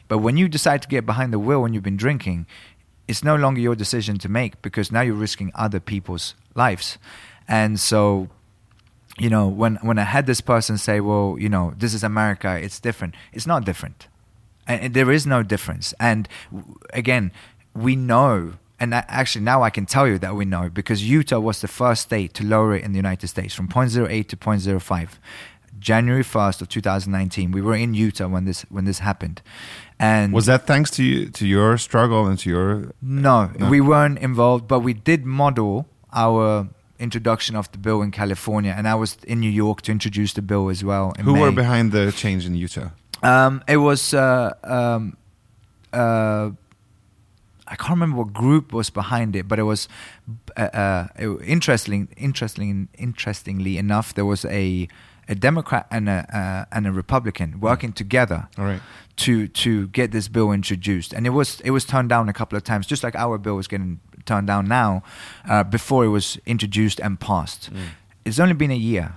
But when you decide to get behind the wheel when you've been drinking, it's no longer your decision to make because now you're risking other people's lives. And so, you know, when when I had this person say, "Well, you know, this is America, it's different," it's not different, and, there is no difference. And again, we know. And actually, now I can tell you that we know because Utah was the first state to lower it in the United States from 0.08 to 0.05. January 1st of 2019. We were in Utah when this when this happened. And Was that thanks to you, to your struggle and to your? no, No. we weren't involved, but we did model our introduction of the bill in California, and I was in New York to introduce the bill as well. Who were behind the change in Utah? Um, it was. Uh, um, uh, I can't remember what group was behind it, but it was uh, uh, interesting. Interesting. Interestingly enough, there was a a Democrat and a uh, and a Republican working together right. to to get this bill introduced, and it was it was turned down a couple of times, just like our bill was getting turned down now, uh, before it was introduced and passed. It's only been a year,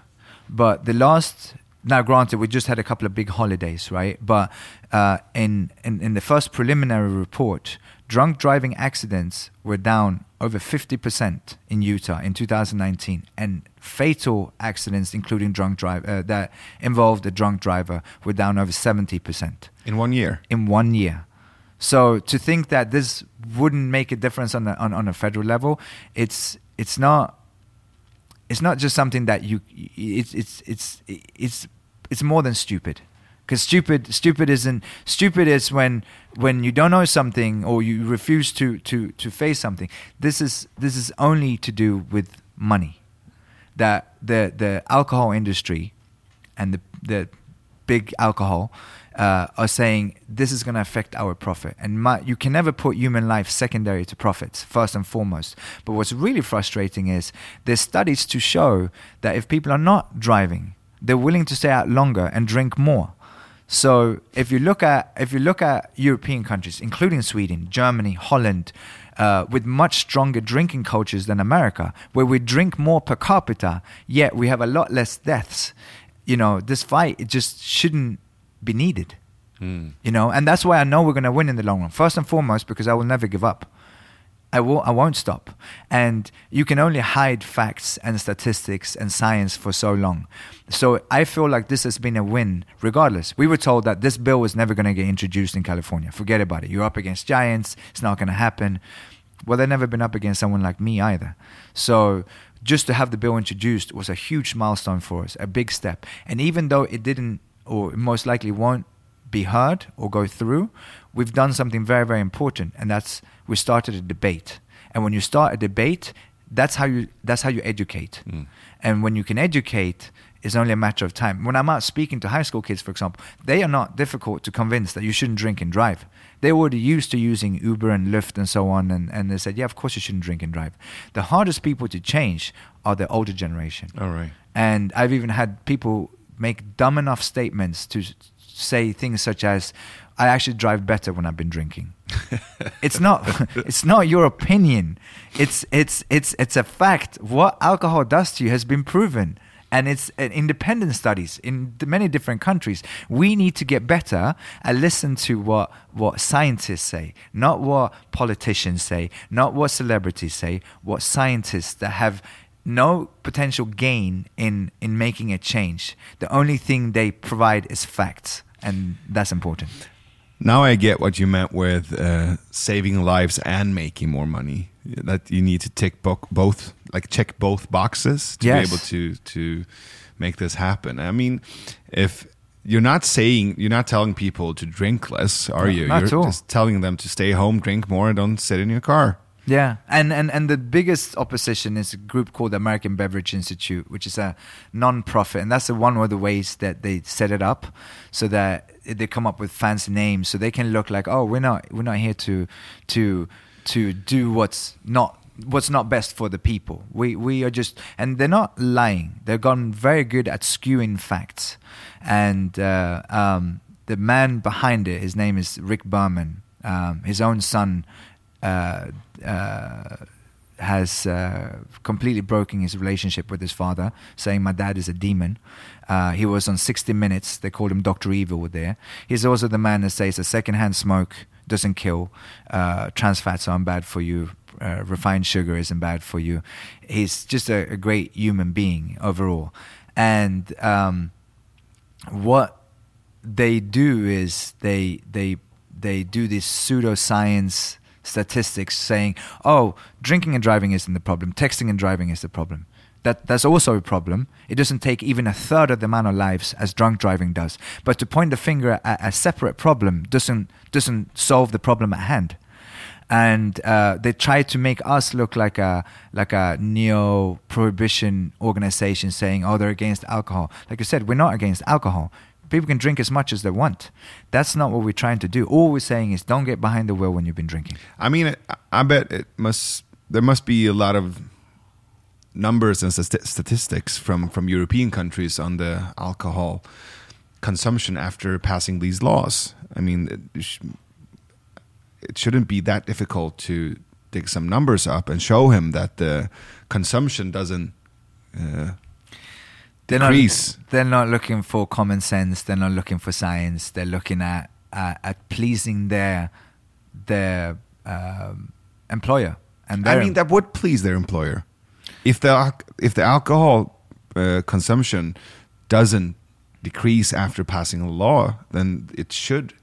but the last now granted we just had a couple of big holidays, right? But uh, in, in in the first preliminary report, drunk driving accidents were down over 50% in Utah in 2019, and fatal accidents, including drunk drive uh, that involved a drunk driver, were down over 70% In one year. in one year. So to think that this wouldn't make a difference on the, on, on a federal level, it's it's not it's not just something that you it's it's it's it's it's more than stupid. Because stupid stupid isn't stupid is when when you don't know something or you refuse to to to face something. This is this is only to do with money. That the the alcohol industry and the the big alcohol uh, are saying this is going to affect our profit. And my, you can never put human life secondary to profits, first and foremost. But what's really frustrating is there's studies to show that if people are not driving, they're willing to stay out longer and drink more. So if you look at if you look at European countries, including Sweden, Germany, Holland, uh, with much stronger drinking cultures than America, where we drink more per capita, yet we have a lot less deaths. You know, this fight it just shouldn't be needed. You know, and that's why I know we're going to win in the long run. First and foremost, because I will never give up. I will I won't stop. And you can only hide facts and statistics and science for so long. So I feel like this has been a win regardless. We were told that this bill was never going to get introduced in California. Forget about it. You're up against giants. It's not going to happen. Well, they've never been up against someone like me either. So just to have the bill introduced was a huge milestone for us, a big step. And even though it didn't or most likely won't be heard or go through, we've done something very, very important, and that's we started a debate. And when you start a debate, that's how you that's how you educate. Mm. And when you can educate, it's only a matter of time. When I'm out speaking to high school kids, for example, they are not difficult to convince that you shouldn't drink and drive. They're already used to using Uber and Lyft and so on, and, and they said, yeah, of course you shouldn't drink and drive. The hardest people to change are the older generation. All right. And I've even had people make dumb enough statements to say things such as, "I actually drive better when I've been drinking." it's not. (laughs) It's not your opinion. It's it's it's it's a fact. What alcohol does to you has been proven. And it's uh, independent studies in many different countries. We need to get better and listen to what, what scientists say, not what politicians say, not what celebrities say, what scientists that have no potential gain in in making a change. The only thing they provide is facts, and that's important. Now I get what you meant with uh, saving lives and making more money. That you need to tick bo- both, like check both boxes to Yes. be able to to make this happen. I mean, if you're not saying you're not telling people to drink less, are No, you? you're just telling them to stay home, drink more, and don't sit in your car. Yeah, and, and and the biggest opposition is a group called the American Beverage Institute, which is a non-profit, and that's the one of the ways that they set it up, so that they come up with fancy names, so they can look like, oh, we're not we're not here to to to do what's not what's not best for the people. We we are just, and they're not lying. They've gotten very good at skewing facts, and uh, um, the man behind it, his name is Rick Berman. Um, his own son uh, uh, has uh, completely broken his relationship with his father, saying my dad is a demon. Uh, he was on 60 Minutes. They called him Doctor Evil there. He's also the man that says that secondhand smoke doesn't kill. Uh, trans fats aren't bad for you. Uh, refined sugar isn't bad for you. He's just a, a great human being overall. And um, what they do is they they they do this pseudoscience statistics saying, "Oh, drinking and driving isn't the problem. Texting and driving is the problem." That that's also a problem. It doesn't take even a third of the amount of lives as drunk driving does. But to point the finger at a separate problem doesn't doesn't solve the problem at hand. And uh, they try to make us look like a like a neo prohibition organization, saying, "Oh, they're against alcohol." Like I said, we're not against alcohol people can drink as much as they want. That's not what we're trying to do. All we're saying is don't get behind the wheel when you've been drinking. I mean, I bet it must. There must be a lot of numbers and statistics from from European countries on the alcohol consumption after passing these laws. I mean, it, it shouldn't be that difficult to dig some numbers up and show him that the consumption doesn't uh, they're. Not, they're not looking for common sense. They're not looking for science. They're looking at uh, at pleasing their their um, employer. And I mean, that would please their employer if the if the alcohol uh, consumption doesn't decrease after passing a law, then it should.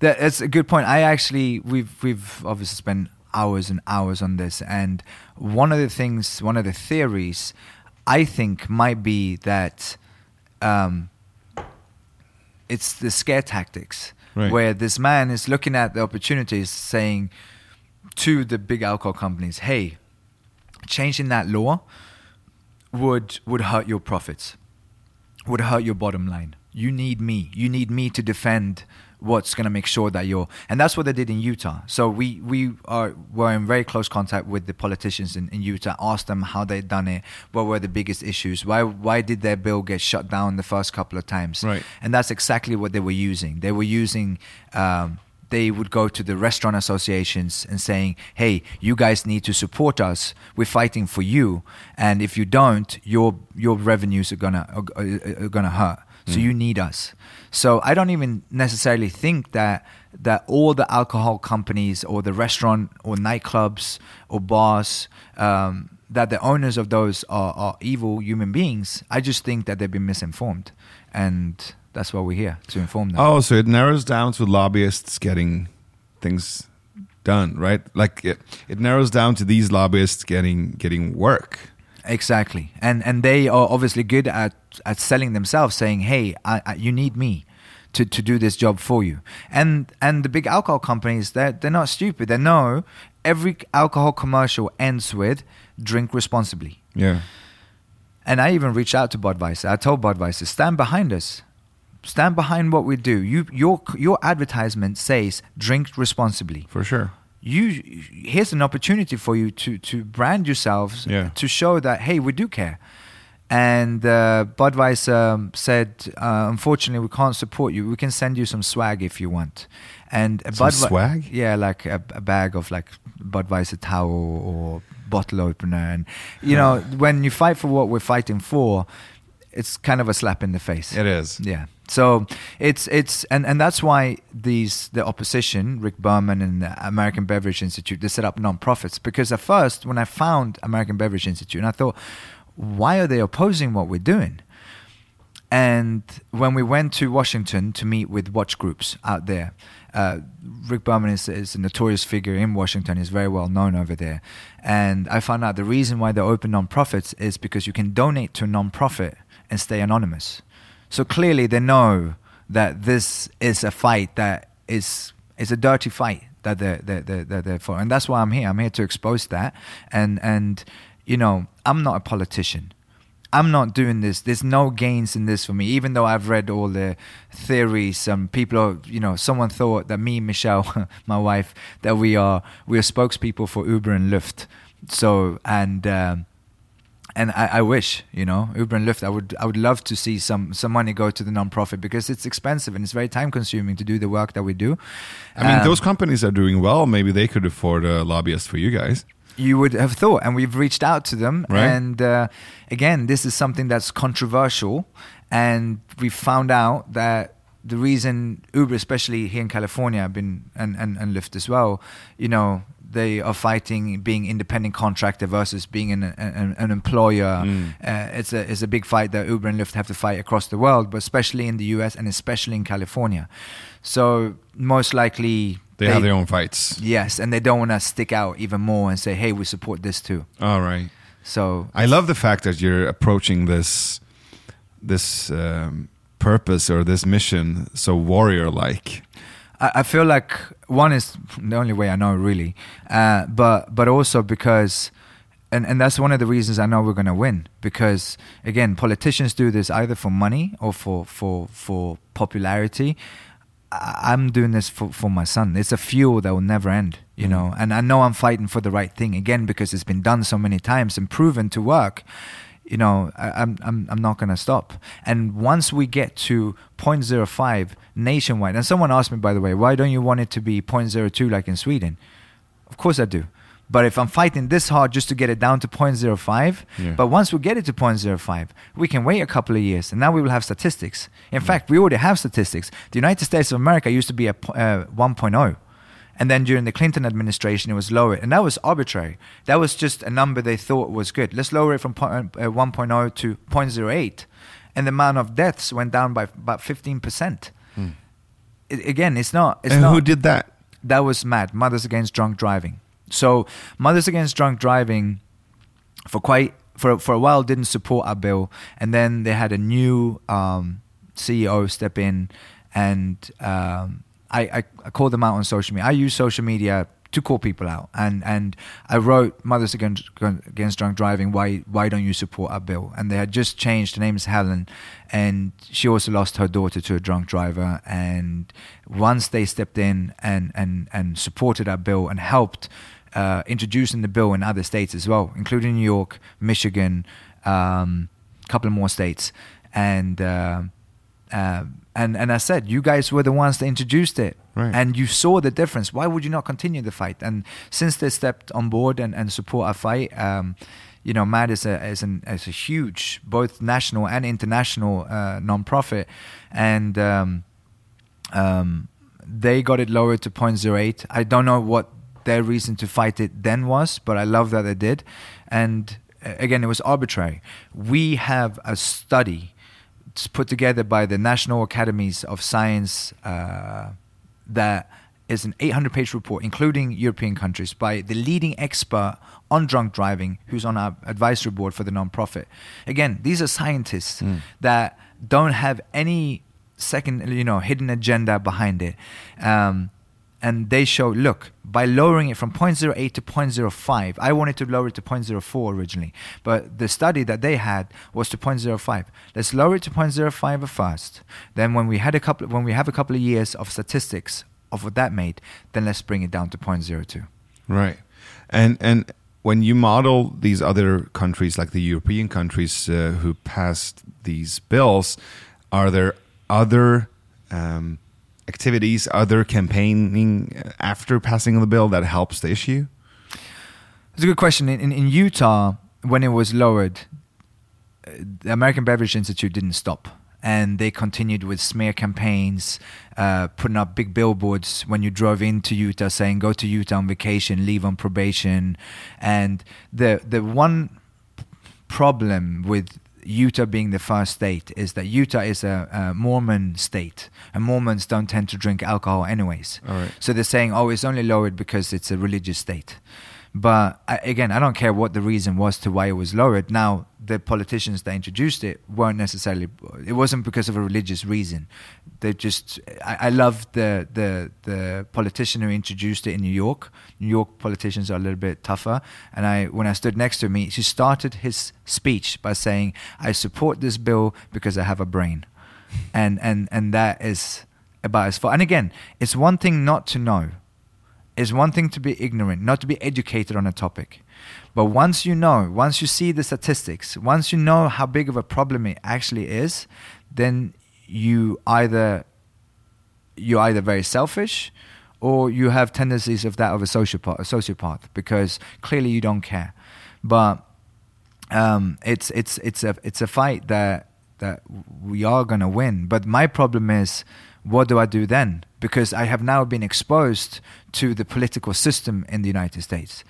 That's a good point. I actually we've we've obviously spent hours and hours on this, and one of the things, one of the theories I think might be that um, it's the scare tactics, right. where this man is looking at the opportunities, saying to the big alcohol companies, "Hey, changing that law would would hurt your profits, would hurt your bottom line. You need me. You need me to defend what's going to make sure that you're and that's what they did in utah so we we are were in very close contact with the politicians in, in utah asked them how they'd done it what were the biggest issues why why did their bill get shut down the first couple of times right and that's exactly what they were using they were using um, they would go to the restaurant associations and saying, "Hey, you guys need to support us. We're fighting for you, and if you don't, your your revenues are gonna are, are gonna hurt. So mm. you need us." So I don't even necessarily think that that all the alcohol companies or the restaurant or nightclubs or bars um, that the owners of those are, are evil human beings. I just think that they've been misinformed, and that's why we're here to inform them. Oh, so it narrows down to lobbyists getting things done, right? Like it, it narrows down to these lobbyists getting getting work. Exactly, and and they are obviously good at at selling themselves, saying, "Hey, I, I, you need me." To, to do this job for you and and the big alcohol companies they're, they're not stupid they know every alcohol commercial ends with drink responsibly yeah and I even reached out to Budweiser. I told Budweiser, stand behind us. Stand behind what we do. You, your, your advertisement says drink responsibly. For sure you here's an opportunity for you to to brand yourselves yeah. to show that hey we do care and uh, Budweiser said, uh, "Unfortunately, we can't support you. We can send you some swag if you want." And some Budwe- swag, yeah, like a, a, bag of like Budweiser towel or bottle opener. And you know, when you fight for what we're fighting for, it's kind of a slap in the face. It is. Yeah. So it's it's and, and that's why these the opposition, Rick Berman and the American Beverage Institute, they set up non-profits because at first when I found American Beverage Institute, and I thought, why are they opposing what we're doing? And when we went to Washington to meet with watch groups out there, uh, Rick Berman is, is, a notorious figure in Washington. He's very well known over there. And I found out the reason why they open nonprofits is because you can donate to a nonprofit and stay anonymous. So clearly they know that this is a fight that is is a dirty fight that they're, they're, they're, they're for. And that's why I'm here. I'm here to expose that. And, and, you know, I'm not a politician. I'm not doing this. There's no gains in this for me, even though I've read all the theories. Some people, are, you know, someone thought that me, Michelle, (laughs) my wife, that we are we are spokespeople for Uber and Lyft. So and um, and I, I, wish you know Uber and Lyft. I would I would love to see some some money go to the nonprofit because it's expensive and it's very time consuming to do the work that we do. I mean, um, those companies are doing well. Maybe they could afford a lobbyist for you guys. you would have thought. And we've reached out to them. Right. And uh, again, this is something that's controversial. And we found out that the reason Uber, especially here in California, have been and, and, and Lyft as well, you know, they are fighting being independent contractor versus being an, an, an employer. Mm. Uh, it's a it's a big fight that Uber and Lyft have to fight across the world, but especially in the US and especially in California. So most likely They, have their own fights. Yes, and they don't want to stick out even more and say, "Hey, we support this too." All right. So I love the fact that you're approaching this this um, purpose or this mission so warrior like. I, I feel like one is the only way I know really, uh, but but also because. And, and that's one of the reasons I know we're going to win because again politicians do this either for money or for for for popularity I'm doing this for, for my son. It's a fuel that will never end, you know. And I know I'm fighting for the right thing again because it's been done so many times and proven to work. You know, I, I'm I'm I'm not gonna stop. And once we get to 0.05 nationwide, and someone asked me by the way, why don't you want it to be 0.02 like in Sweden? Of course I do. But if I'm fighting this hard just to get it down to 0.05, Yeah. but once we get it to 0.05, we can wait a couple of years and now we will have statistics. In fact, we already have statistics. The United States of America used to be a uh, 1.0. And then during the Clinton administration, it was lowered. And that was arbitrary. That was just a number they thought was good. Let's lower it from po- uh, 1.0 to 0.08. And the amount of deaths went down by about 15%. I- again, it's not. It's and not who did that? that was mad. Mothers Against Drunk Driving. So Mothers Against Drunk Driving, for quite for for a while, didn't support our bill, and then they had a new um, CEO step in, and um, I, I I them out on social media. I use social media to call people out, and and I wrote Mothers Against Against Drunk Driving. Why why don't you support our bill? And they had just changed. Her name is Helen, and she also lost her daughter to a drunk driver. And once they stepped in and and and supported our bill and helped uh, introducing the bill in other states as well, including New York, Michigan, um, a couple more states, and. Uh, uh, and and I said, you guys were the ones that introduced it, Right. and you saw the difference. Why would you not continue the fight? And since they stepped on board and, and support our fight, um, you know, MADD is a is, an, is a huge both national and international uh, non-profit, and um, um, they got it lowered to 0.08. I don't know what their reason to fight it then was, but I love that they did. And uh, again, it was arbitrary. We have a study s- put together by the National Academies of Science uh, that is an 800 page report, including European countries, by the leading expert on drunk driving who's on our advisory board for the nonprofit. Again, these are scientists that don't have any second, you know, hidden agenda behind it. Um, and they show, look, by lowering it from 0.08 to 0.05, I wanted to lower it to 0.04 originally, but the study that they had was to 0.05. Let's lower it to 0.05 first. Then when we had a couple, when we have a couple of years of statistics of what that made, then let's bring it down to 0.02. Right. And and when you model these other countries, like the European countries uh, who passed these bills, are there other um, activities, other campaigning after passing the bill that helps the issue? It's a good question. In, in, in Utah, when it was lowered, the American Beverage Institute didn't stop. And they continued with smear campaigns, uh, putting up big billboards when you drove into Utah saying, go to Utah on vacation, leave on probation. And the, the one problem with Utah being the first state is that Utah is a, a Mormon state, and Mormons don't tend to drink alcohol anyways. All right. So they're saying, oh, it's only lowered because it's a religious state. But uh, again, I don't care what the reason was to why it was lowered. Now, the politicians that introduced it weren't necessarily. It wasn't because of a religious reason. They just. I, I love the the the politician who introduced it in New York. New York politicians are a little bit tougher. And I, when I stood next to him, he started his speech by saying, "I support this bill because I have a brain," (laughs) and and and that is about as far. And again, it's one thing not to know it's one thing to be ignorant, not to be educated on a topic. But once you know, once you see the statistics, once you know how big of a problem it actually is, then you either you're either very selfish or you have tendencies of that of a sociopath, a sociopath because clearly you don't care. But um, it's it's it's a it's a fight that that we are gonna win. But my problem is, what do I do then? Because I have now been exposed to the political system in the United States,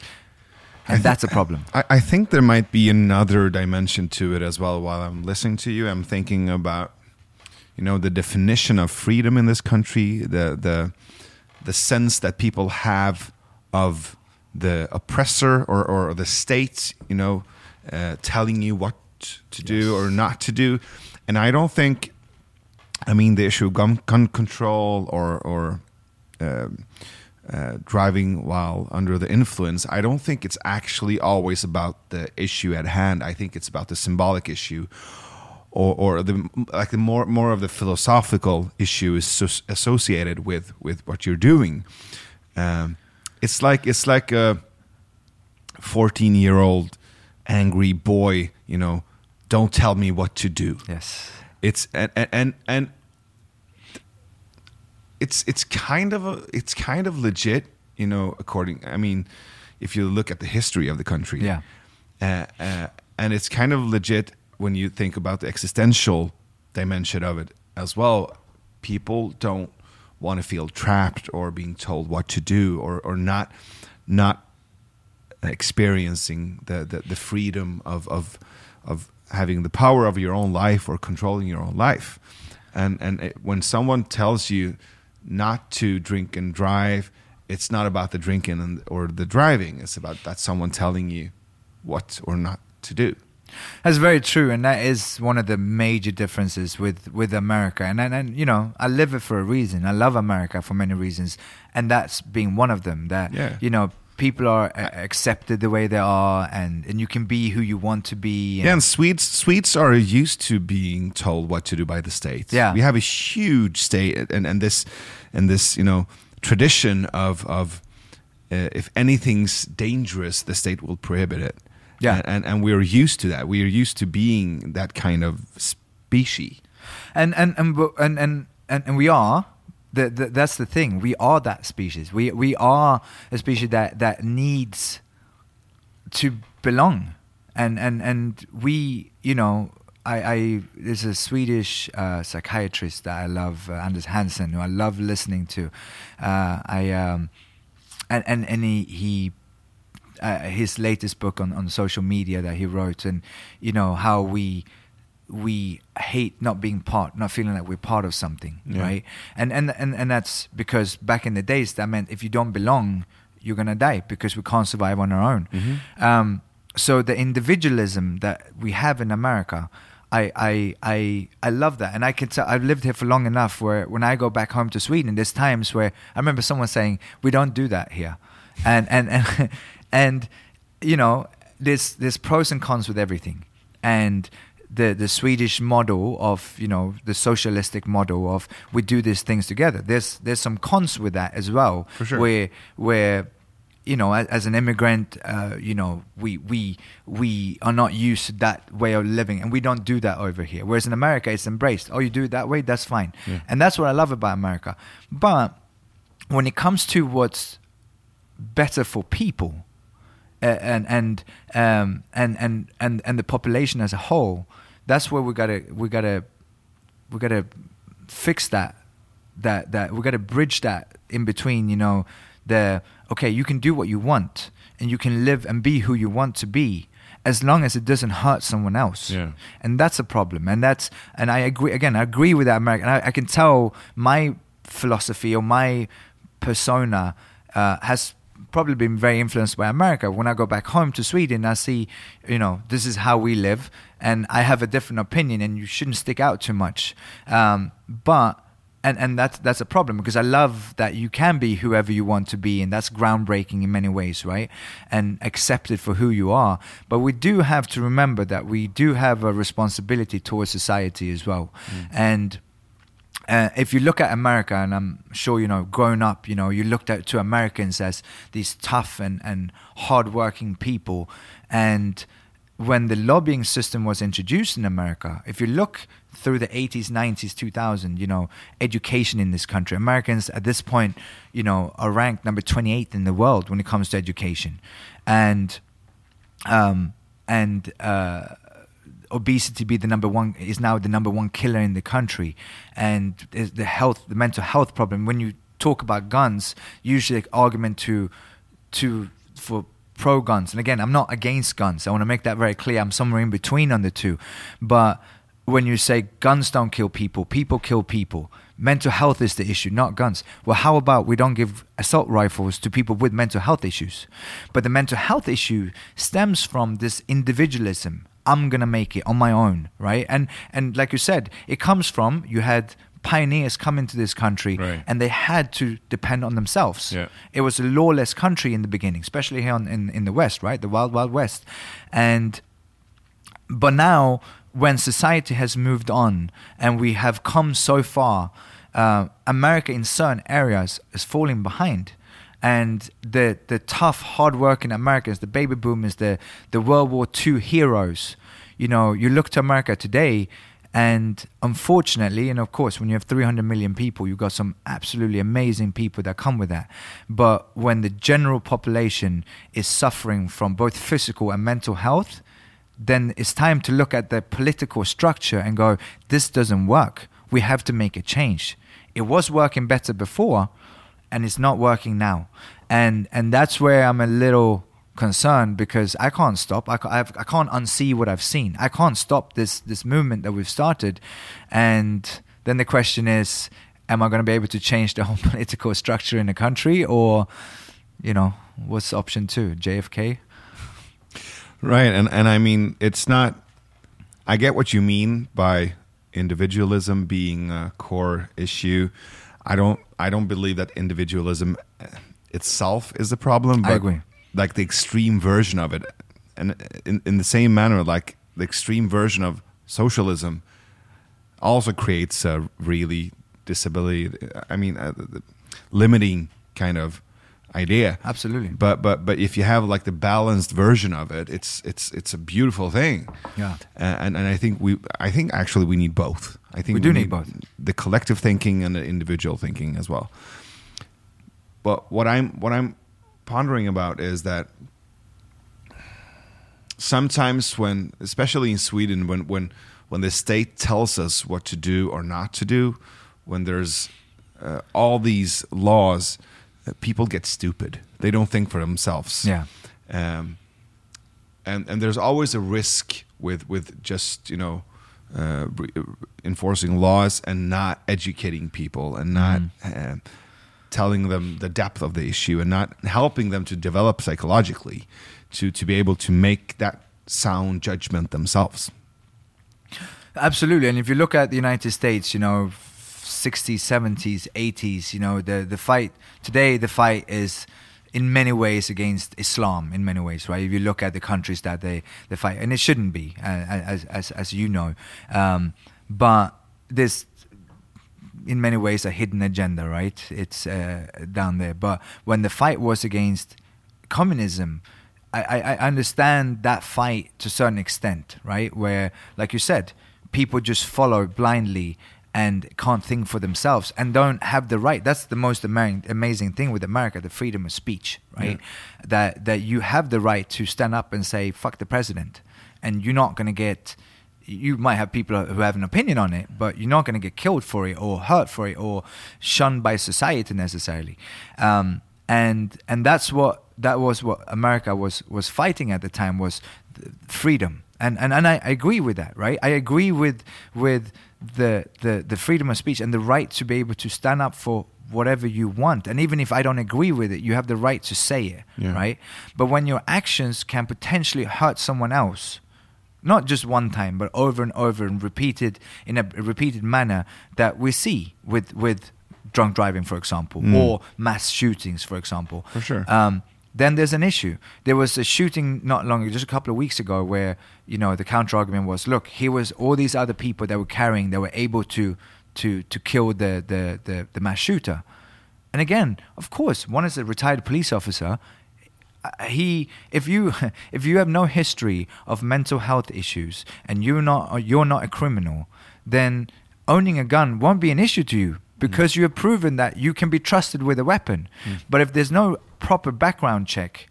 and that's a problem. I, I think there might be another dimension to it as well. While I'm listening to you, I'm thinking about, you know, the definition of freedom in this country, the the the sense that people have of the oppressor or, or the state, you know, uh, telling you what to do or not to do. And I don't think, I mean, the issue of gun, gun control or, or um, uh, driving while under the influence, I don't think it's actually always about the issue at hand. I think it's about the symbolic issue. Or, or the like the more more of the philosophical issue is so, associated with with what you're doing. Um, it's like it's like a 14 year old angry boy you know don't tell me what to do Yes. it's and and and, and it's it's kind of a it's kind of legit you know according i mean if you look at the history of the country Yeah. uh, uh, and it's kind of legit when you think about the existential dimension of it as well people don't want to feel trapped or being told what to do or or not not experiencing the, the, the freedom of, of of having the power of your own life or controlling your own life. And and it, when someone tells you not to drink and drive, it's not about the drinking and, or the driving. It's about that someone telling you what or not to do. That's very true, and that is one of the major differences with, with America. And, and and you know, I live it for a reason. I love America for many reasons, and that's being one of them. That Yeah. you know, people are uh, accepted the way they are, and, and you can be who you want to be. Yeah, and Swedes Swedes are used to being told what to do by the state. Yeah. we have a huge state and, and this and this you know tradition of of uh, if anything's dangerous, the state will prohibit it. Yeah. and, and and we're used to that. We are used to being that kind of species. and and and and and, and, and we are the, the, that's the thing. We are that species. We we are a species that that needs to belong. And and and we you know I, I there's a Swedish uh, psychiatrist that I love, uh, Anders Hansen, who I love listening to. Uh, I um, and and and he, he uh, his latest book on, on social media that he wrote, and you know how we we hate not being part, not feeling like we're part of something, Yeah. right? And, and and and that's because back in the days that meant if you don't belong, you're gonna die because we can't survive on our own. Um, so the individualism that we have in America. I, I, I, I love that. And I can tell, I've lived here for long enough where when I go back home to Sweden, there's times where I remember someone saying, we don't do that here. And, and, and, (laughs) and, you know, there's, there's pros and cons with everything. And the, the Swedish model of, you know, the socialistic model of we do these things together. There's, there's some cons with that as well. For sure. Where, where, you know, as, as an immigrant, uh, you know, we we we are not used to that way of living, and we don't do that over here. Whereas in America, it's embraced. Oh, you do it that way, that's fine, and that's what I love about America. But when it comes to what's better for people, and and um, and and and and the population as a whole, that's where we gotta we gotta we gotta fix that that that we gotta bridge that in between. You know, the okay, you can do what you want and you can live and be who you want to be. As long as it doesn't hurt someone else, Yeah. and that's a problem. And that's and I agree again. I agree with that American. I, I can tell my philosophy or my persona uh, has probably been very influenced by America. When I go back home to Sweden, I see, you know, this is how we live, and I have a different opinion, and you shouldn't stick out too much. Um, but and and that's that's a problem because I love that you can be whoever you want to be, and that's groundbreaking in many ways, right? And accepted for who you are. But we do have to remember that we do have a responsibility towards society as well, and uh, if you look at America, and I'm sure you know, growing up, you know, you looked at to Americans as these tough and and hardworking people, and when the lobbying system was introduced in America, if you look through the 80s, 90s, 2000, you know, education in this country, Americans at this point, you know, are ranked number 28th in the world when it comes to education, and um, and uh, obesity be the number one is now the number one killer in the country, and the health, the mental health problem. When you talk about guns, usually argument to to for pro guns. And again, I'm not against guns. I want to make that very clear. I'm somewhere in between on the two. But when you say guns don't kill people, people kill people. Mental health is the issue, not guns. Well, how about we don't give assault rifles to people with mental health issues? But the mental health issue stems from this individualism. I'm gonna make it on my own, right? And and like you said, it comes from you had pioneers come into this country Right. and they had to depend on themselves. Yeah. It was a lawless country in the beginning, especially here on, in in the West, right? The wild, wild West, and but now when society has moved on and we have come so far, uh, America in certain areas is falling behind. And the the tough, hardworking Americans, the baby boomers, the the World War II heroes, you know, you look to America today, and unfortunately, and of course, when you have 300 million people, you've got some absolutely amazing people that come with that. But when the general population is suffering from both physical and mental health, then it's time to look at the political structure and go, this doesn't work. We have to make a change. It was working better before, and it's not working now. And and that's where I'm a little concerned because I can't stop. I, I've, I can't unsee what I've seen. I can't stop this this movement that we've started. And then the question is, am I going to be able to change the whole (laughs) political structure in the country, or you know, what's option two? JFK. Right, and and I mean, it's not. I get what you mean by individualism being a core issue. I don't. I don't believe that individualism itself is the problem. But I agree. Like the extreme version of it, and in in the same manner, like the extreme version of socialism, also creates a really disability. I mean, uh, limiting kind of idea. Absolutely. But but but if you have like the balanced version of it, it's it's it's a beautiful thing. Yeah. Uh, and and I think we I think actually we need both. I think We do need both. The collective thinking and the individual thinking as well. But what I'm what I'm pondering about is that sometimes when especially in Sweden when when when the state tells us what to do or not to do when there's uh, all these laws uh, people get stupid they don't think for themselves Yeah. um, and and there's always a risk with with just you know uh, re- enforcing laws and not educating people and not uh, telling them the depth of the issue and not helping them to develop psychologically to to be able to make that sound judgment themselves. Absolutely, and if you look at the United States, you know, 60s, 70s, 80s, you know, the the fight today, the fight is in many ways against Islam. In many ways, right? If you look at the countries that they they fight, and it shouldn't be, uh, as as as you know, um, but there's in many ways a hidden agenda, right? It's uh, down there. But when the fight was against communism, I, I, I understand that fight to a certain extent, right? Where, like you said, people just follow blindly and can't think for themselves and don't have the right. That's the most ama- amazing thing with America, the freedom of speech, right? That that you have the right to stand up and say "fuck the president," and you're not going to get you might have people who have an opinion on it, but you're not going to get killed for it or hurt for it or shunned by society necessarily. Um, and and that's what that was what America was was fighting at the time was freedom. And and and I, I agree with that, right? I agree with with the, the the freedom of speech and the right to be able to stand up for whatever you want. And even if I don't agree with it, you have the right to say it, Yeah. right? But when your actions can potentially hurt someone else, not just one time, but over and over and repeated in a repeated manner that we see with with drunk driving, for example, or mass shootings, for example. For sure. Um, then there's an issue. There was a shooting not long, ago, just a couple of weeks ago, where you know the counter argument was, look, here was all these other people that were carrying, that were able to to to kill the the the, the mass shooter. And again, of course, one is a retired police officer. uh, he if you (laughs) if you have no history of mental health issues and you're not you're not a criminal, then owning a gun won't be an issue to you because mm. you have proven that you can be trusted with a weapon. Mm. But if there's no proper background check,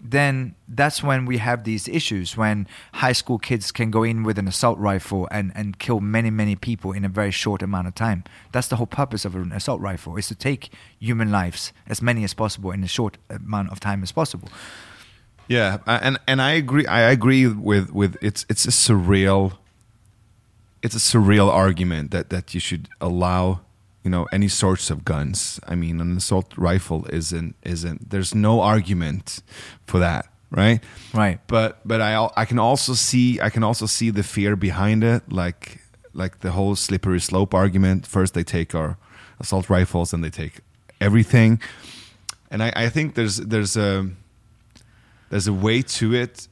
then that's when we have these issues when high school kids can go in with an assault rifle and, and kill many many people in a very short amount of time that's the whole purpose of an assault rifle is to take human lives as many as possible in a short amount of time as possible Yeah, and and I agree. I agree with with it's it's a surreal. It's a surreal argument that that you should allow, you know, any sorts of guns. I mean, an assault rifle isn't isn't. There's no argument for that, right? Right. But but I I can also see I can also see the fear behind it, like like the whole slippery slope argument. First they take our assault rifles, and they take everything, and I, I think there's there's a there's a way to it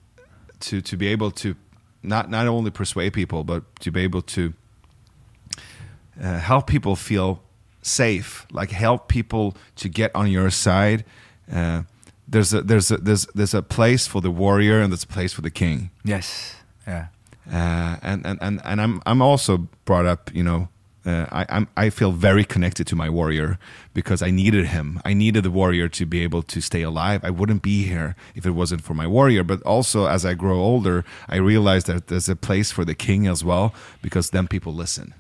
to to be able to not not only persuade people but to be able to uh, help people feel safe like help people to get on your side uh, there's a there's a there's there's a place for the warrior and there's a place for the king yes yeah uh, and, and and and I'm I'm also brought up, you know, uh, I I'm, I feel very connected to my warrior because I needed him. I needed the warrior to be able to stay alive. I wouldn't be here if it wasn't for my warrior. But also, as I grow older, I realized that there's a place for the king as well because then people listen.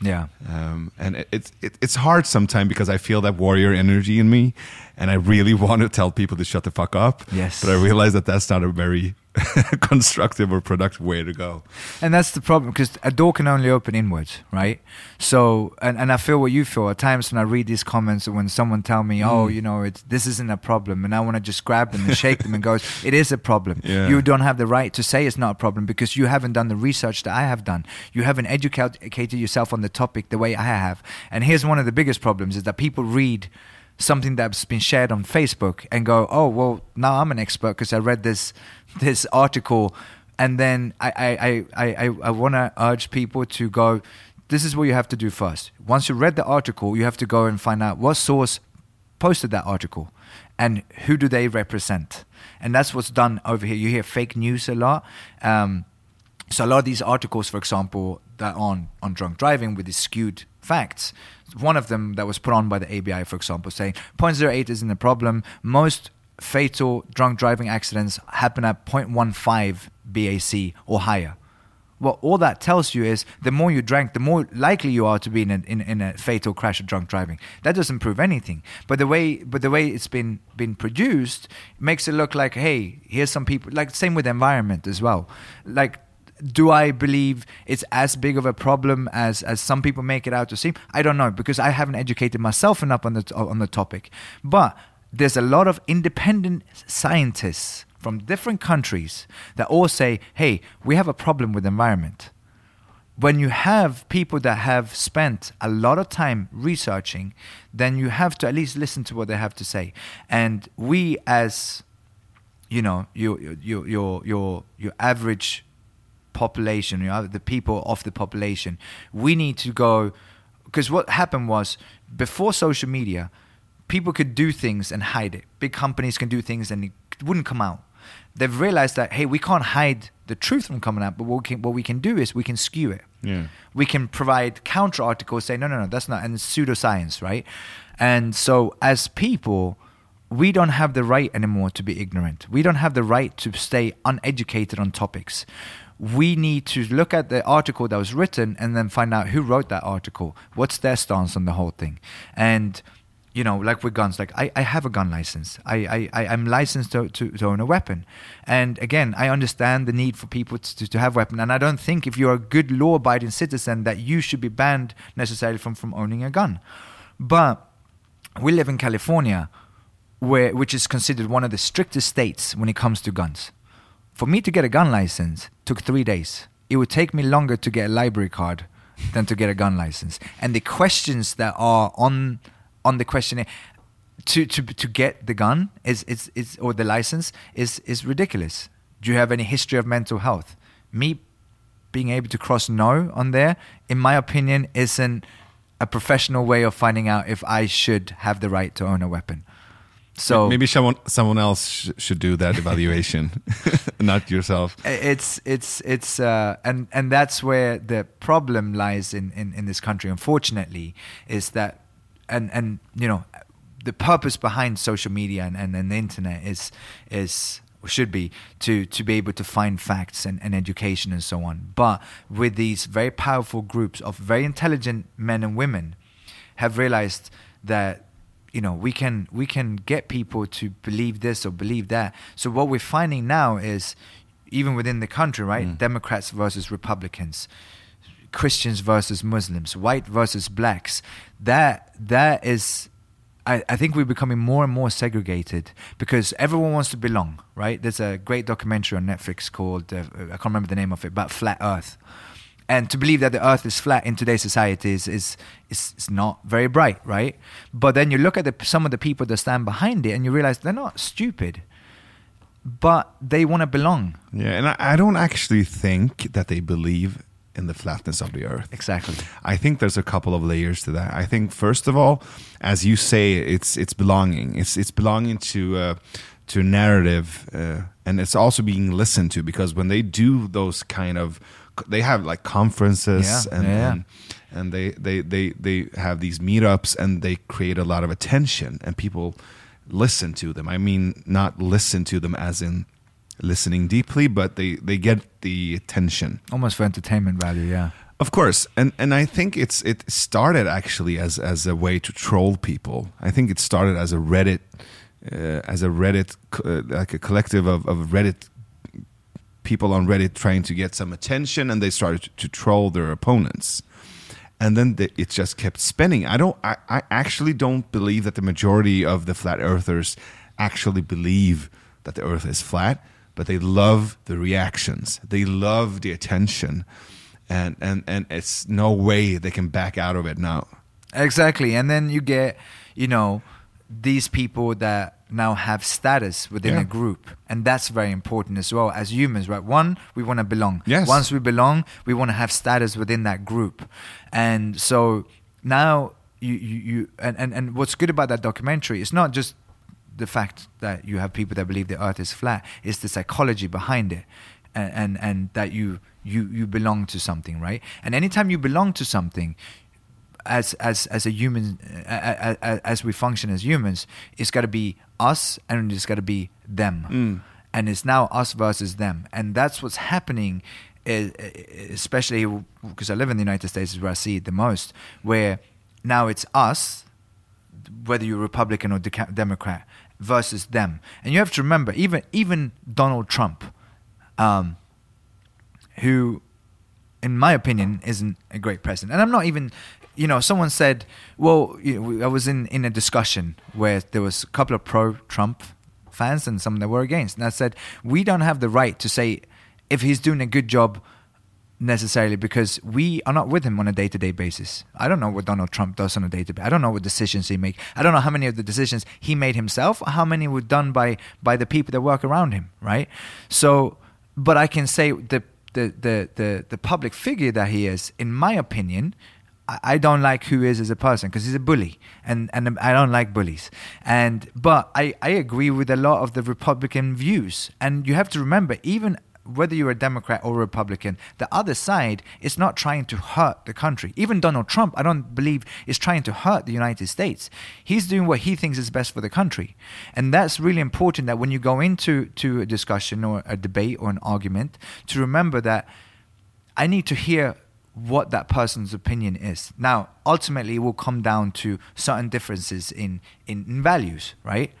Yeah. Um, and it, it, it's hard sometimes because I feel that warrior energy in me, and I really (laughs) want to tell people to shut the fuck up. Yes. but I realize that that's not a very (laughs) constructive or productive way to go. And that's the problem because a door can only open inwards, right? So, and, and I feel what you feel at times when I read these comments when someone tell me, Mm. oh, you know, it's, this isn't a problem. And I want to just grab them and shake them and goes, (laughs) it is a problem. Yeah. You don't have the right to say it's not a problem because you haven't done the research that I have done. You haven't educated yourself on the topic the way I have. And here's one of the biggest problems is that people read something that's been shared on Facebook and go, oh, well, now I'm an expert because I read this, (laughs) this article and then I I I I, I want to urge people to go. This is what you have to do first. Once you read the article, you have to go and find out what source posted that article and who do they represent. And that's what's done over here. You hear fake news a lot. Um, so a lot of these articles, for example, that on on drunk driving with these skewed facts. One of them that was put on by the ABI, for example, saying 0.08 isn't a problem. Most fatal drunk driving accidents happen at 0.15 BAC or higher. Well, all that tells you is the more you drank, the more likely you are to be in a, in, in a fatal crash of drunk driving. That doesn't prove anything. But the way, but the way it's been been produced makes it look like, hey, here's some people. Like same with the environment as well. Like, do I believe it's as big of a problem as as some people make it out to seem? I don't know because I haven't educated myself enough on the on the topic. But there's a lot of independent scientists from different countries that all say, hey, we have a problem with the environment. When you have people that have spent a lot of time researching, then you have to at least listen to what they have to say. And we, as you know, your your your your your average population, you know, the people of the population, we need to go because what happened was before social media, people could do things and hide it. Big companies can do things and it wouldn't come out. They've realized that hey, we can't hide the truth from coming out, but what we can, what we can do is we can skew it. Yeah. We can provide counter articles saying no, no, no, that's not, and pseudoscience, right? And so as people, we don't have the right anymore to be ignorant. We don't have the right to stay uneducated on topics. We need to look at the article that was written and then find out who wrote that article. What's their stance on the whole thing? And you know, like with guns, like I, I have a gun license. I, I, I'm licensed to, to, to own a weapon. And again, I understand the need for people to, to have weapon. And I don't think if you're a good law abiding citizen that you should be banned necessarily from, from owning a gun. But we live in California, where, which is considered one of the strictest states when it comes to guns. For me to get a gun license took three days. It would take me longer to get a library card than to get a gun license. And the questions that are on on the questionnaire to, to to get the gun is is, is or the license is is ridiculous. Do you have any history of mental health? Me being able to cross no on there, in my opinion, isn't a professional way of finding out if I should have the right to own a weapon. So maybe someone someone else sh- should do that evaluation, (laughs) not yourself. it's it's it's uh, and and that's where the problem lies in, in in this country unfortunately is that and and you know the purpose behind social media and, and, and the internet is is or should be to to be able to find facts and, and education and so on but with these very powerful groups of very intelligent men and women have realized that you know we can we can get people to believe this or believe that so what we're finding now is even within the country right democrats versus republicans christians versus muslims white versus blacks that that is I, I think we're becoming more and more segregated because everyone wants to belong, right? There's a great documentary on Netflix called, uh, I can't remember the name of it, but flat earth. And to believe that the earth is flat in today's society is, is, is, is not very bright, right? But then you look at the, some of the people that stand behind it and you realize they're not stupid, but they want to belong. Yeah, and I, I don't actually think that they believe in the flatness of the earth. Exactly. I think there's a couple of layers to that. I think first of all, as you say, it's it's belonging. It's it's belonging to uh, to a narrative, uh, and it's also being listened to because when they do those kind of, they have like conferences Yeah, and. yeah. and and they, they, they, they have these meetups and they create a lot of attention and people listen to them. I mean, not listen to them as in listening deeply, but they, they get the attention. Almost for entertainment value, yeah. Of course, and and I think it's it started actually as as a way to troll people. I think it started as a Reddit, uh, as a Reddit uh, like a collective of, of Reddit people on Reddit trying to get some attention, and they started to, troll their opponents, and then the, it just kept spinning. I don't, I, I actually don't believe that the majority of the flat earthers actually believe that the Earth is flat, but they love the reactions, they love the attention and and and it's no way they can back out of it now. Exactly. And then you get, you know, these people that now have status within Yeah. a group. And that's very important as well as humans, right? One, we want to belong. Yes. Once we belong, we want to have status within that group. And so now you, you, you and, and, and what's good about that documentary is not just the fact that you have people that believe the earth is flat, it's the psychology behind it. And, and, and that you, you, you belong to something, right? And anytime you belong to something, as as as a human as, as we function as humans it's got to be us and it's got to be them. And it's now us versus them. And that's what's happening especially because I live in the United States is where I see it the most where now it's us whether you're Republican or Democrat versus them. And you have to remember even even Donald Trump um, who in my opinion, isn't a great president. And I'm not even, you know, someone said, well, you know, I was in, in a discussion where there was a couple of pro Trump fans and some that were against. And I said, we don't have the right to say if he's doing a good job necessarily because we are not with him on a day-to-day basis. I don't know what Donald Trump does on a day-to-day. I don't know what decisions he makes. I don't know how many of the decisions he made himself how many were done by by the people that work around him, right? So, but I can say the the the the, the public figure that he is, in my opinion, I, don't like who he is as a person because he's a bully, and and I don't like bullies. And but I I agree with a lot of the Republican views, and you have to remember even whether you're a Democrat or Republican, the other side is not trying to hurt the country. Even Donald Trump, I don't believe, is trying to hurt the United States. He's doing what he thinks is best for the country. And that's really important that when you go into to a discussion or a debate or an argument, to remember that I need to hear what that person's opinion is. Now, ultimately, it will come down to certain differences in, in, in values, right?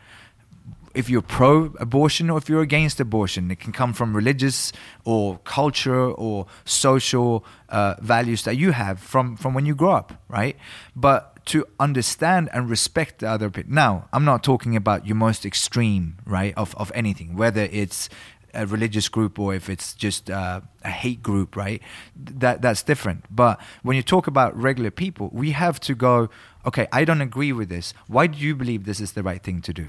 if you're pro abortion or if you're against abortion. It can come from religious or culture or social uh, values that you have from, from when you grow up, right? But to understand and respect the other opinion. Now, I'm not talking about your most extreme, right, of, of anything, whether it's a religious group or if it's just uh, a hate group, right? That that's different. But when you talk about regular people, we have to go. Okay, I don't agree with this. Why do you believe this is the right thing to do?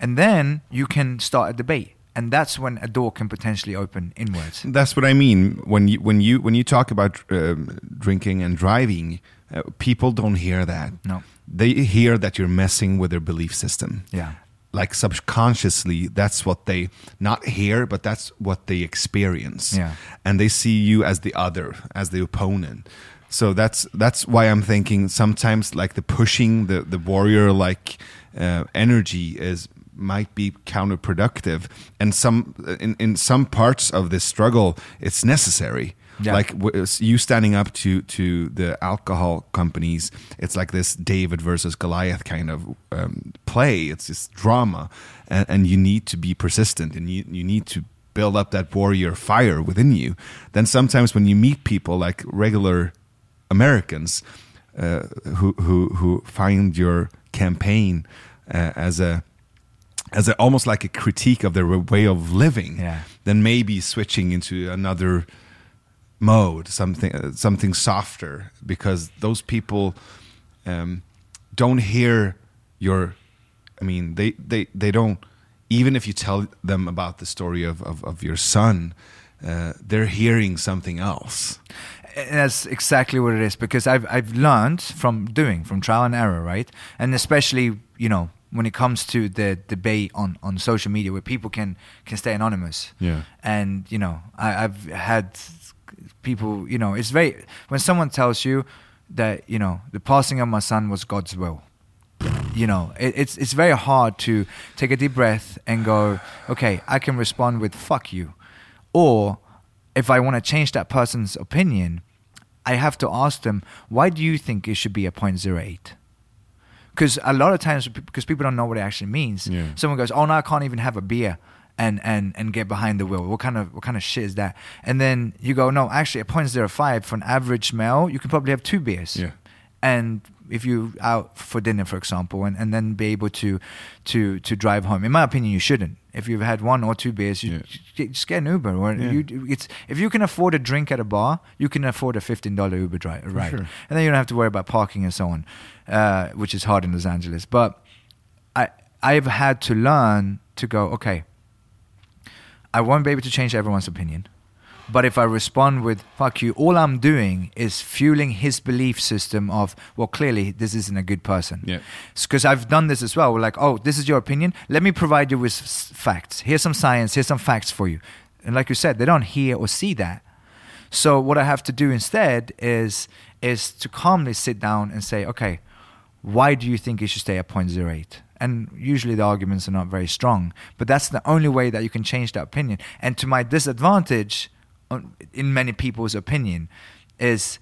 And then you can start a debate, and that's when a door can potentially open inwards. That's what I mean when you when you when you talk about um, drinking and driving. Uh, people don't hear that. No. they hear that you're messing with their belief system. Yeah. Like subconsciously that's what they not hear but that's what they experience. Yeah. and they see you as the other as the opponent. So that's that's why i'm thinking sometimes like the pushing the the warrior like uh, energy is might be counterproductive. And some in in some parts of this struggle it's necessary Yeah. like you standing up to to the alcohol companies it's like this david versus goliath kind of um, play it's this drama and, and you need to be persistent and you, you need to build up that warrior fire within you then sometimes when you meet people like regular americans uh, who, who who find your campaign uh, as a as a, almost like a critique of their way of living Yeah. then maybe switching into another mode, something uh, something softer, because those people um, don't hear your. I mean, they they they don't. Even if you tell them about the story of of, of your son, uh, they're hearing something else. And that's exactly what it is because I've I've learned from doing from trial and error, right? And especially you know when it comes to the debate on, on social media where people can can stay anonymous. Yeah. And you know I, I've had people you know it's very when someone tells you that you know the passing of my son was God's will. You know, it, it's it's very hard to take a deep breath and go, okay, I can respond with "fuck you," or if I want to change that person's opinion, I have to ask them, why do you think it should be a 0.08? Because a lot of times, because people don't know what it actually means, Yeah. someone goes, "Oh no, I can't even have a beer." And, and, and get behind the wheel. What kind of what kind of shit is that? And then you go, no, actually, a 0.05 for an average male, you can probably have two beers Yeah. and if you out for dinner for example and, and then be able to to to drive home in my opinion you shouldn't if you've had one or two beers you Yeah. just get an uber or Yeah. you it's if you can afford a drink at a bar you can afford a $15 uber dri- ride sure. and then you don't have to worry about parking and so on uh, which is hard in los angeles but i i've had to learn to go okay i won't be able to change everyone's opinion but if I respond with "fuck you," all I'm doing is fueling his belief system of, well, clearly this isn't a good person. Yeah. Because I've done this as well. We're like, oh, this is your opinion. Let me provide you with s- facts. Here's some science. Here's some facts for you. And like you said, they don't hear or see that. So what I have to do instead is is to calmly sit down and say, okay, why do you think you should stay at 0.08? And usually the arguments are not very strong, but that's the only way that you can change that opinion. And to my disadvantage, uh, in many people's opinion, is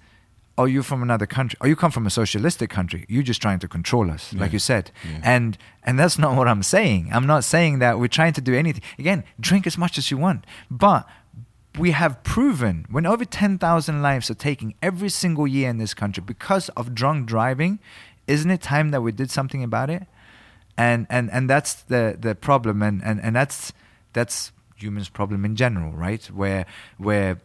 oh you're from another country? Or you come from a socialistic country? You're just trying to control us like you said. Yeah. and and that's not what i'm saying. I'm not saying that we're trying to do anything. Again drink as much as you want but we have proven when over 10,000 lives are taken every single year in this country because of drunk driving isn't it time that we did something about it and and and that's the the problem and and and that's that's humans problem in general right where where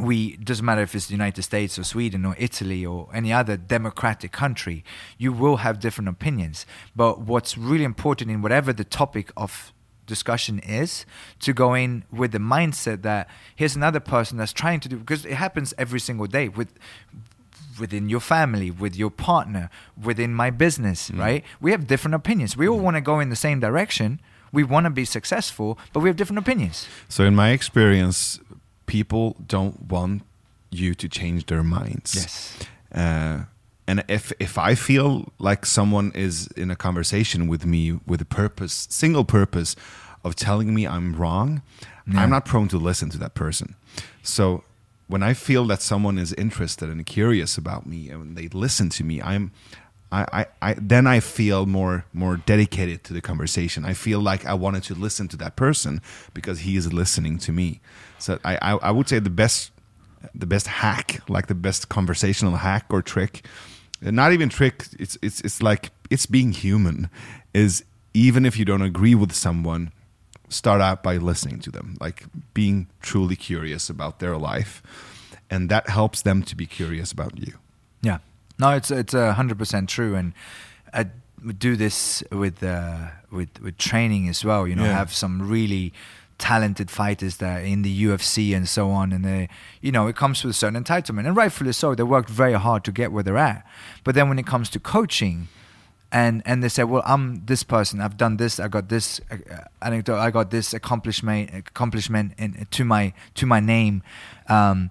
we doesn't matter if it's the United States or Sweden or Italy or any other democratic country, you will have different opinions. But what's really important in whatever the topic of discussion is to go in with the mindset that here's another person that's trying to do because it happens every single day with within your family, with your partner, within my business, right? We have different opinions. We all want to go in the same direction. We want to be successful, but we have different opinions. So, in my experience, people don't want you to change their minds. Yes. Uh, and if if I feel like someone is in a conversation with me with a purpose, single purpose of telling me I'm wrong, Yeah. I'm not prone to listen to that person. So when I feel that someone is interested and curious about me and they listen to me, I'm I, I, I then I feel more more dedicated to the conversation. I feel like I wanted to listen to that person because he is listening to me. So I, I, I would say the best the best hack, like the best conversational hack or trick, not even trick. It's it's it's like it's being human. Is even if you don't agree with someone, start out by listening to them, like being truly curious about their life, and that helps them to be curious about you. Yeah, no, it's it's a hundred percent true, and I do this with uh, with with training as well. You know, Yeah. have some really talented fighters that in the UFC and so on, and they, you know, it comes with a certain entitlement, and rightfully so. They worked very hard to get where they're at, but then when it comes to coaching. And and they say, well, I'm this person. I've done this. I got this uh, anecdote. I got this accomplishment accomplishment in, to my to my name. Um,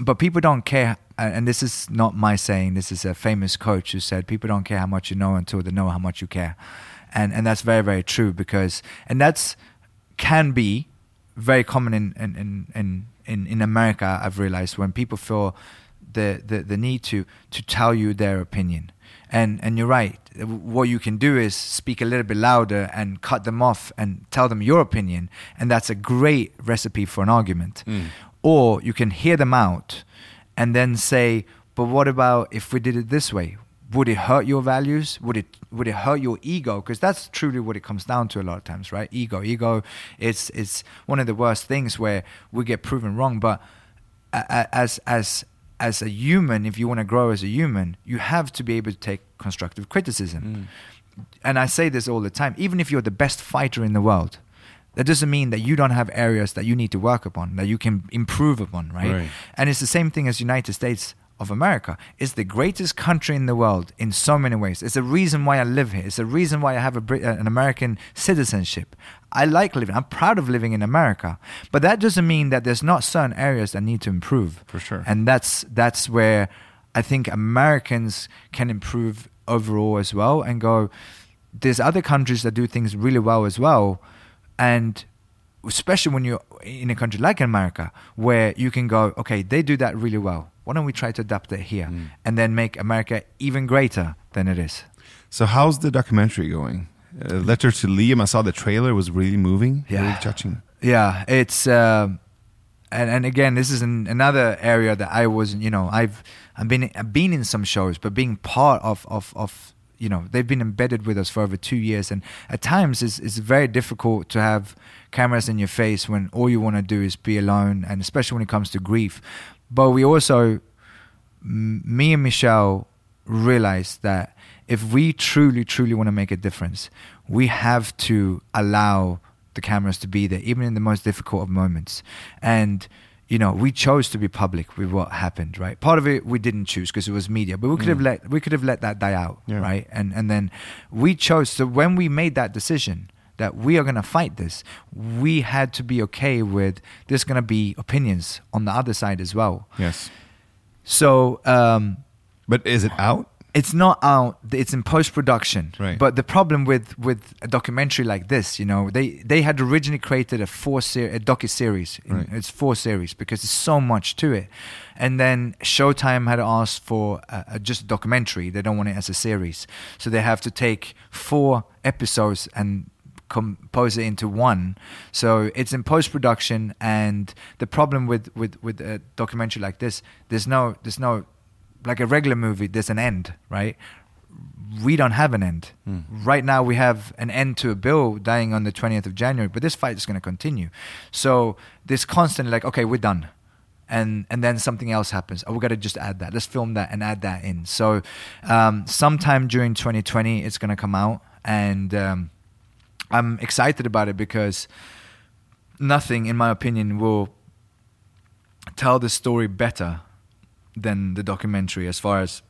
but people don't care. And this is not my saying. This is a famous coach who said, "People don't care how much you know until they know how much you care," and and that's very very true because and that's can be very common in in in in, in America. I've realized when people feel the, the the need to to tell you their opinion and and you're right. What you can do is speak a little bit louder and cut them off and tell them your opinion, and that's a great recipe for an argument. Mm. Or you can hear them out and then say, "But what about if we did it this way? Would it hurt your values? Would it would it hurt your ego? Because that's truly what it comes down to a lot of times, right? Ego, ego, it's it's one of the worst things where we get proven wrong. But as as as a human, if you want to grow as a human, you have to be able to take constructive criticism. Mm. And I say this all the time even if you're the best fighter in the world, that doesn't mean that you don't have areas that you need to work upon, that you can improve upon, right? right? And it's the same thing as United States of America. It's the greatest country in the world in so many ways. It's the reason why I live here. It's the reason why I have a, uh, an American citizenship. I like living. I'm proud of living in America, but that doesn't mean that there's not certain areas that need to improve. For sure. And that's that's where I think Americans can improve overall as well, and go. There's other countries that do things really well as well, and especially when you're in a country like America, where you can go, okay, they do that really well. Why don't we try to adapt it here mm. and then make America even greater than it is? So, how's the documentary going? Uh, Letter to Liam. I saw the trailer; was really moving, yeah. really touching. Yeah, it's um, and and again, this is an, another area that I wasn't. You know, I've I've been I've been in some shows, but being part of of of you know they've been embedded with us for over two years, and at times it's it's very difficult to have cameras in your face when all you want to do is be alone, and especially when it comes to grief. But we also, me and Michelle, realized that if we truly, truly want to make a difference, we have to allow the cameras to be there, even in the most difficult of moments. And you know, we chose to be public with what happened, right? Part of it we didn't choose because it was media, but we could mm. have let we could have let that die out, yeah. right? And and then we chose. So when we made that decision that we are going to fight this, we had to be okay with there's going to be opinions on the other side as well. Yes. So, um, but is it out? it's not out it's in post production right. but the problem with with a documentary like this you know they they had originally created a four ser- a docu series right. it's four series because there's so much to it and then showtime had asked for a, a just a documentary they don't want it as a series so they have to take four episodes and compose it into one so it's in post production and the problem with with with a documentary like this there's no there's no like a regular movie, there's an end, right? We don't have an end. Mm. Right now, we have an end to a Bill dying on the 20th of January, but this fight is going to continue. So this constant, like, okay, we're done. And, and then something else happens. Oh, we got to just add that. Let's film that and add that in. So, um, sometime during 2020, it's going to come out. And um, I'm excited about it because nothing, in my opinion, will tell the story better than the documentary as far as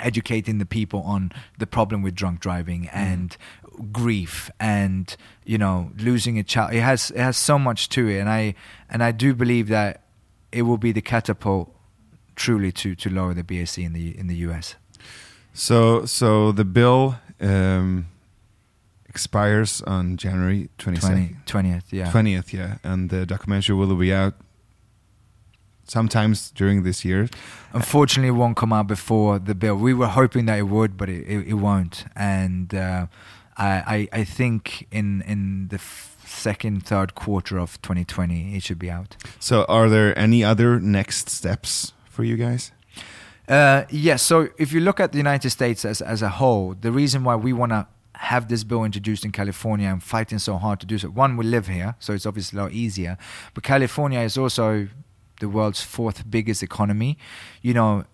educating the people on the problem with drunk driving mm. and mm. grief and you know losing a child it has it has so much to it and i and i do believe that it will be the catapult truly to to lower the BAC in the in the US so so the bill um, expires on January 22nd 20, 20th yeah 20th yeah and the documentary will be out sometimes during this year. Unfortunately, it won't come out before the bill. We were hoping that it would, but it, it, it won't. And uh, I, I, I think in in the second, third quarter of 2020, it should be out. So, are there any other next steps for you guys? Uh, yes. So, if you look at the United States as as a whole, the reason why we want to have this bill introduced in California and fighting so hard to do so. One, we live here, so it's obviously a lot easier. But California is also the world's fourth biggest economy. You know,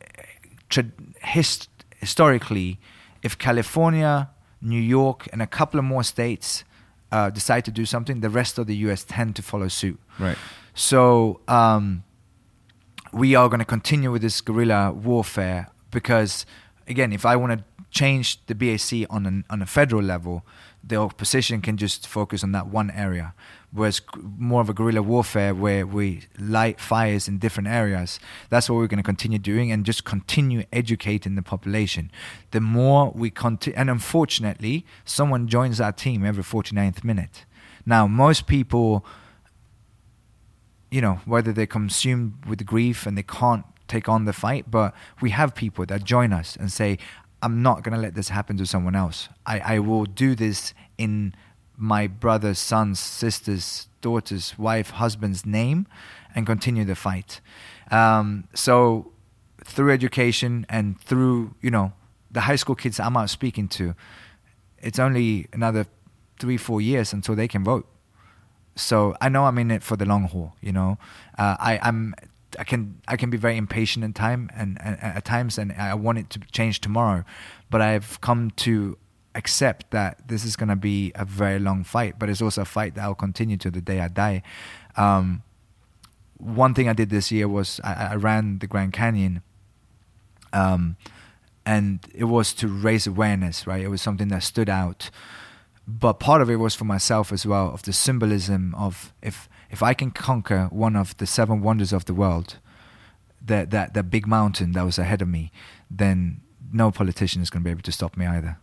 tra- hist- historically, if California, New York, and a couple of more states uh, decide to do something, the rest of the U.S. tend to follow suit. Right. So um, we are going to continue with this guerrilla warfare because, again, if I want to change the BAC on an, on a federal level, the opposition can just focus on that one area. Whereas more of a guerrilla warfare where we light fires in different areas, that's what we're going to continue doing and just continue educating the population. The more we continue, and unfortunately, someone joins our team every 49th minute. Now, most people you know, whether they're consumed with grief and they can't take on the fight, but we have people that join us and say, I'm not going to let this happen to someone else. I, I will do this in my brother's, son's, sister's, daughter's, wife, husband's name and continue the fight. Um, so through education and through, you know, the high school kids I'm out speaking to, it's only another three, four years until they can vote so I know I'm in it for the long haul. You know, uh, I, I'm I can I can be very impatient in time and, and at times, and I want it to change tomorrow. But I've come to accept that this is going to be a very long fight, but it's also a fight that I'll continue to the day I die. Um, one thing I did this year was I, I ran the Grand Canyon. Um, and it was to raise awareness, right? It was something that stood out but part of it was for myself as well of the symbolism of if if I can conquer one of the seven wonders of the world, that that that big mountain that was ahead of me, then no politician is going to be able to stop me either.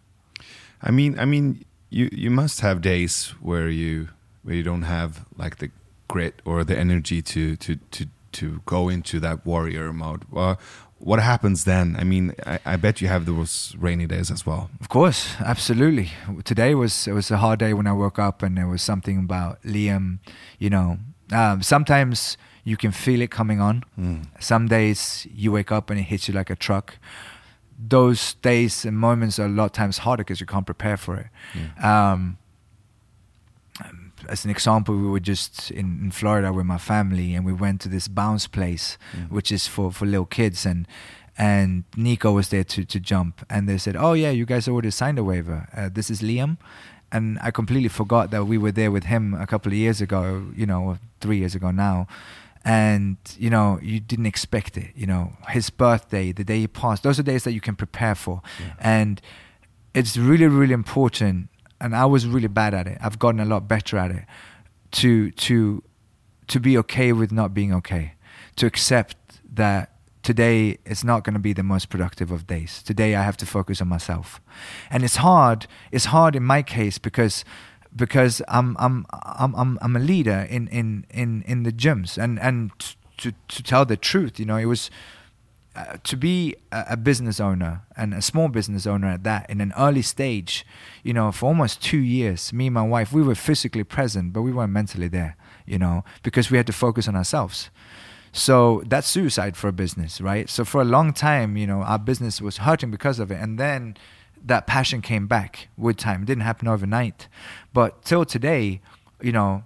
I mean, I mean, you you must have days where you where you don't have like the grit or the energy to to to to go into that warrior mode. What happens then? I mean, I, I, bet you have those rainy days as well. Of course, absolutely. Today was it was a hard day when I woke up, and there was something about Liam. You know, um, sometimes you can feel it coming on. Mm. Some days you wake up and it hits you like a truck. Those days and moments are a lot of times harder because you can't prepare for it. Yeah. Um, as an example, we were just in, in, Florida with my family, and we went to this bounce place, mm. which is for, for little kids, and and Nico was there to to jump, and they said, "Oh yeah, you guys already signed a waiver. Uh, this is Liam," and I completely forgot that we were there with him a couple of years ago, you know, three years ago now. And you know, you didn't expect it. You know, his birthday, the day he passed. Those are days that you can prepare for, yeah. and it's really, really important and I was really bad at it. I've gotten a lot better at it. To to to be okay with not being okay. To accept that today it's not going to be the most productive of days. Today I have to focus on myself, and it's hard. It's hard in my case because because I'm I'm I'm I'm, I'm a leader in, in in in the gyms, and and to to tell the truth, you know, it was uh, to be a, a, business owner and a small business owner at that in an early stage, you know, for almost two years, me and my wife, we were physically present, but we weren't mentally there, you know, because we had to focus on ourselves. So that's suicide for a business, right? So for a long time, you know, our business was hurting because of it. And then that passion came back with time. It didn't happen overnight. But till today, you know,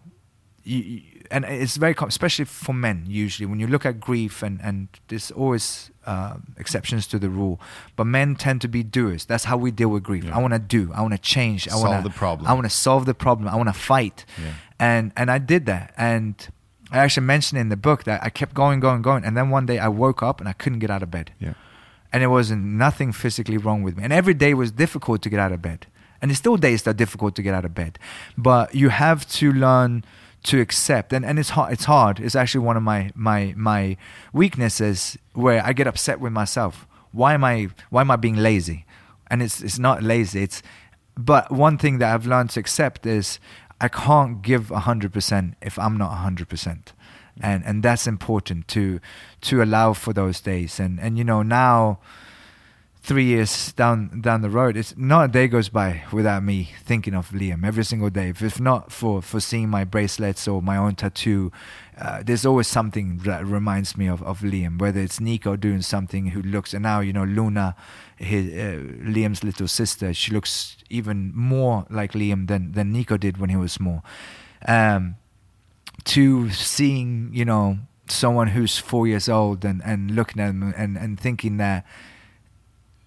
you, and it's very especially for men usually when you look at grief and and there's always uh, exceptions to the rule. But men tend to be doers. That's how we deal with grief. Yeah. i want to do. I want to change. I want to solve the problem. I want to solve the problem. I want to fight. Yeah. and and i did that. And i actually mentioned in the book that i kept going going going. And then one day i woke up and i couldn't get out of bed. Yeah. And it wasn't nothing physically wrong with me. And every day was difficult to get out of bed. And there's still days that are difficult to get out of bed. But you have to learn to accept. And, and it's hard it's hard. It's actually one of my my my weaknesses where i get upset with myself. Why am i why am i being lazy? And it's it's not lazy it's but one thing that i've learned to accept is i can't give 100% if i'm not 100% and and that's important to to allow for those days. And and you know now three years down down the road, it's not a day goes by without me thinking of Liam every single day. If not for for seeing my bracelets or my own tattoo, uh, there's always something that reminds me of, of Liam. Whether it's Nico doing something who looks, and now you know Luna, his, uh, Liam's little sister, she looks even more like Liam than than Nico did when he was small. Um, to seeing you know someone who's four years old and, and looking at him and, and thinking that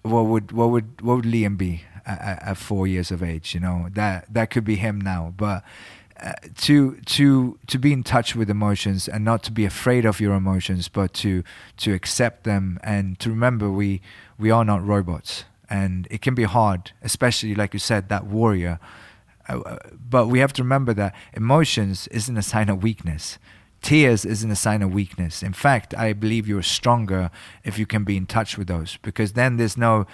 what would what would what would Liam be at, at, four years of age? You know that that could be him now, but. Uh, to to to be in touch with emotions and not to be afraid of your emotions, but to to accept them and to remember we we are not robots and it can be hard, especially like you said, that warrior. Uh, uh, but we have to remember that emotions isn't a sign of weakness. Tears isn't a sign of weakness. In fact, I believe you're stronger if you can be in touch with those, because then there's no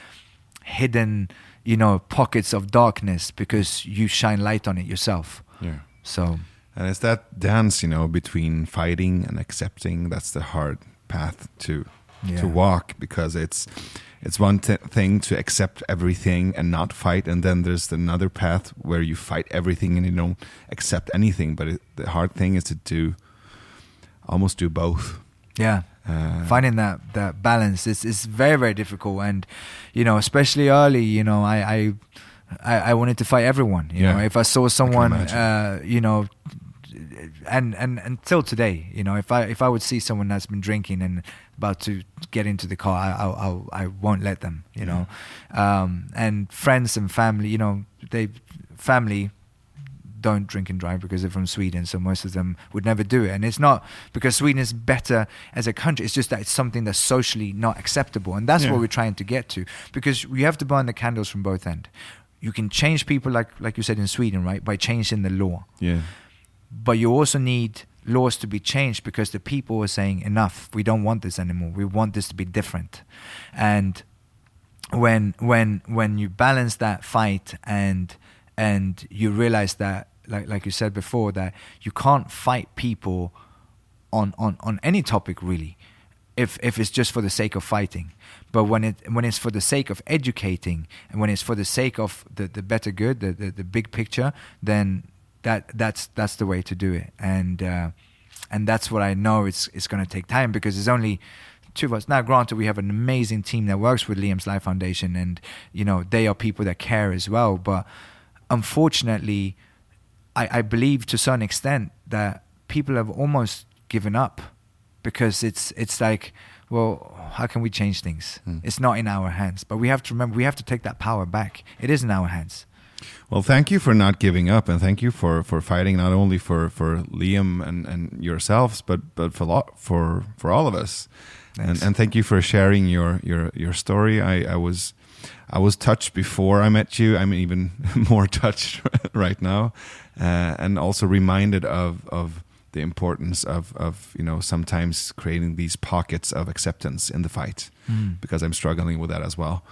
hidden, you know, pockets of darkness because you shine light on it yourself. Yeah. So And it's that dance, you know, between fighting and accepting. That's the hard path to Yeah. to walk because it's it's one thing to accept everything and not fight, and then there's another path where you fight everything and you don't accept anything. But it, the hard thing is to do almost do both. yeah, Uh, finding that that balance is is very very difficult, and you know, especially early, you know, I I I, I wanted to fight everyone. You Yeah. know, if I saw someone, imagine. uh, you know. And and until today, you know, if I if I would see someone that's been drinking and about to get into the car, I I I, I won't let them, you know, um, and friends and family, you know, they family don't drink and drive because they're from Sweden, so most of them would never do it. And it's not because Sweden is better as a country, it's just that it's something that's socially not acceptable. And that's Yeah. what we're trying to get to. Because you have to burn the candles from both ends. You can change people like like you said in Sweden, right? By changing the law. yeah. But you also need laws to be changed because the people are saying enough. We don't want this anymore. We want this to be different. And when when when you balance that fight and and you realize that like like you said before that you can't fight people on on on any topic really if if it's just for the sake of fighting. But when it when it's for the sake of educating and when it's for the sake of the the better good the the, the big picture then that that's that's the way to do it. And uh, and that's what I know it's it's going to take time because there's only two of us. Now granted we have an amazing team that works with Liam's Life Foundation and you know they are people that care as well. But unfortunately I, I believe to some extent that people have almost given up because it's it's like well how can we change things hmm. it's not in our hands but we have to remember we have to take that power back it is in our hands Well, thank you for not giving up, and thank you for, for fighting not only for, for Liam and, and yourselves, but but for lo- for for all of us. And, Thanks. and thank you for sharing your your your story. I, I was I was touched before I met you. I'm even (laughs) more touched (laughs) right now, and also reminded of of the importance of of you know sometimes creating these pockets of acceptance in the fight because I'm struggling with that as well.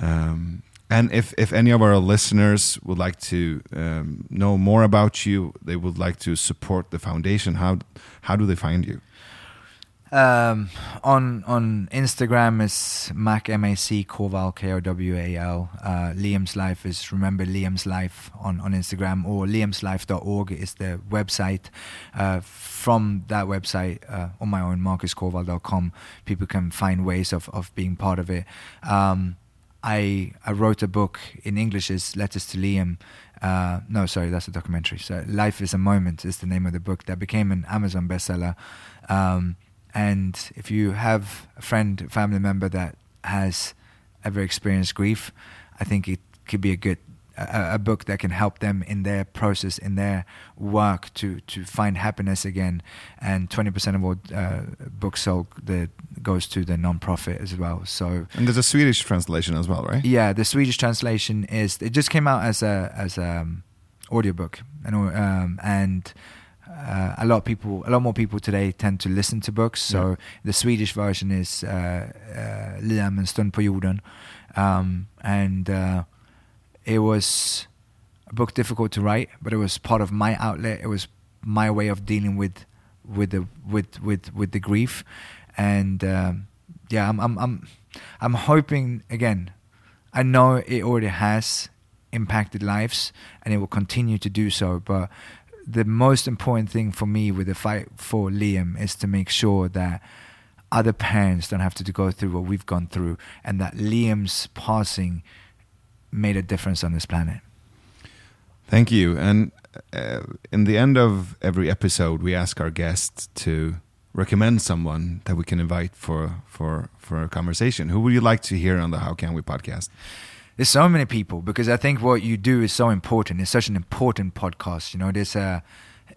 Um, and if, if any of our listeners would like to um, know more about you, they would like to support the foundation. How how do they find you? Um, on on Instagram is Mac M A C Kowal K O W A L. Uh, Liam's Life is remember Liam's Life on, on Instagram or liamslife.org is the website. Uh, from that website uh, on my own marcuskowal.com, people can find ways of, of being part of it. Um, I I wrote a book in English is Letters to Liam. Uh, no, sorry, that's a documentary. So Life is a Moment is the name of the book that became an Amazon bestseller. Um, and if you have a friend, family member that has ever experienced grief, I think it could be a good a, a book that can help them in their process, in their work to to find happiness again. And twenty percent of all uh, books sold the, goes to the non-profit as well. So And there's a Swedish translation as well, right? yeah, the Swedish translation is it just came out as a as a um, audiobook, and um, and uh, a lot of people, a lot more people today tend to listen to books. So Yeah. the Swedish version is uh, uh, Liam en stund på jorden, um, and uh, it was a book difficult to write, but it was part of my outlet. It was my way of dealing with with the with with with the grief, and um, yeah, I'm I'm I'm I'm hoping again. I know it already has impacted lives, and it will continue to do so. But the most important thing for me with the fight for Liam is to make sure that other parents don't have to go through what we've gone through, and that Liam's passing made a difference on this planet. Thank you. And uh, in the end of every episode, we ask our guests to recommend someone that we can invite for for for a conversation. Who would you like to hear on the How Can We podcast? There's so many people because I think what you do is so important. It's such an important podcast. You know, there's a.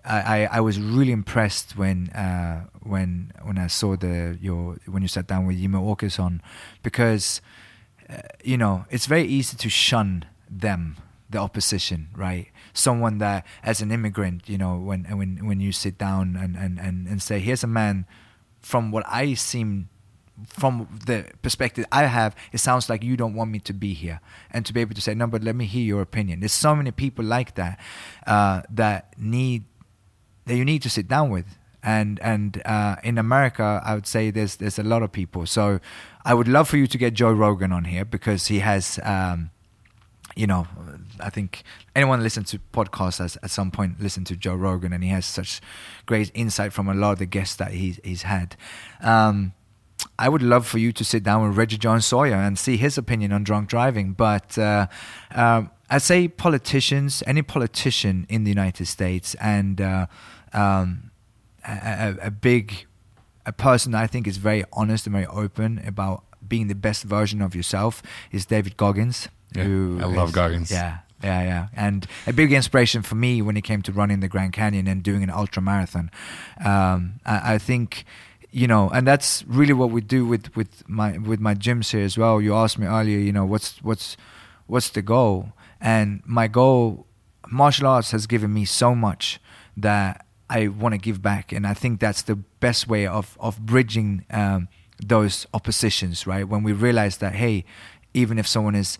I, I, I was really impressed when uh, when when I saw the your when you sat down with Jimmy Åkesson because you know, it's very easy to shun them, the opposition, right? Someone that, as an immigrant, you know, when when when you sit down and and and, and say, here's a man, from what I seem from the perspective I have, it sounds like you don't want me to be here, and to be able to say, no, but let me hear your opinion. There's so many people like that uh, that need that you need to sit down with, and and uh, in America, I would say there's there's a lot of people. So I would love for you to get Joe Rogan on here because he has. Um, you know, I think anyone listen to podcasts has at some point listened to Joe Rogan, and he has such great insight from a lot of the guests that he's he's had. Um, I would love for you to sit down with Reggie Jones-Sawyer and see his opinion on drunk driving. But uh, um, I'd say politicians, any politician in the United States, and uh, um, a, a, big a person I think is very honest and very open about being the best version of yourself is David Goggins. Yeah, who I love is, Goggins. Yeah, yeah, yeah. And a big inspiration for me when it came to running the Grand Canyon and doing an ultra marathon. Um, I, I, think, you know, and that's really what we do with, with my with my gyms here as well. You asked me earlier, you know, what's what's what's the goal? And my goal, martial arts has given me so much that I want to give back, and I think that's the best way of of bridging um, those oppositions, right? When we realize that, hey, even if someone is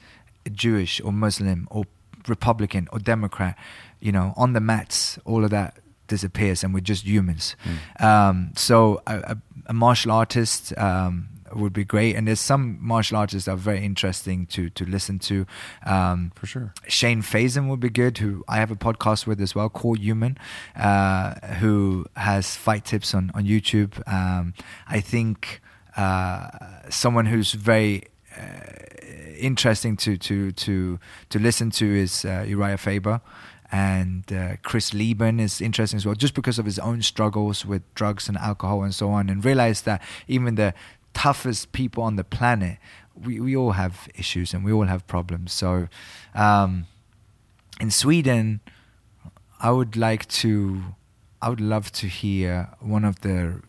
Jewish or Muslim or Republican or Democrat, you know, on the mats, all of that disappears, and we're just humans. Mm. Um, so a, a, a, martial artist. Um, would be great, and there's some martial artists that are very interesting to to listen to. Um, For sure, Shane Fazen would be good. Who I have a podcast with as well, called Human, uh, who has fight tips on on YouTube. Um, I think uh, someone who's very uh, interesting to to to to listen to is uh, Uriah Faber. And uh, Chris Leben is interesting as well, just because of his own struggles with drugs and alcohol and so on, and realize that even the toughest people on the planet, we, we all have issues and we all have problems. So, um, in Sweden, I would like to, I would love to hear one of the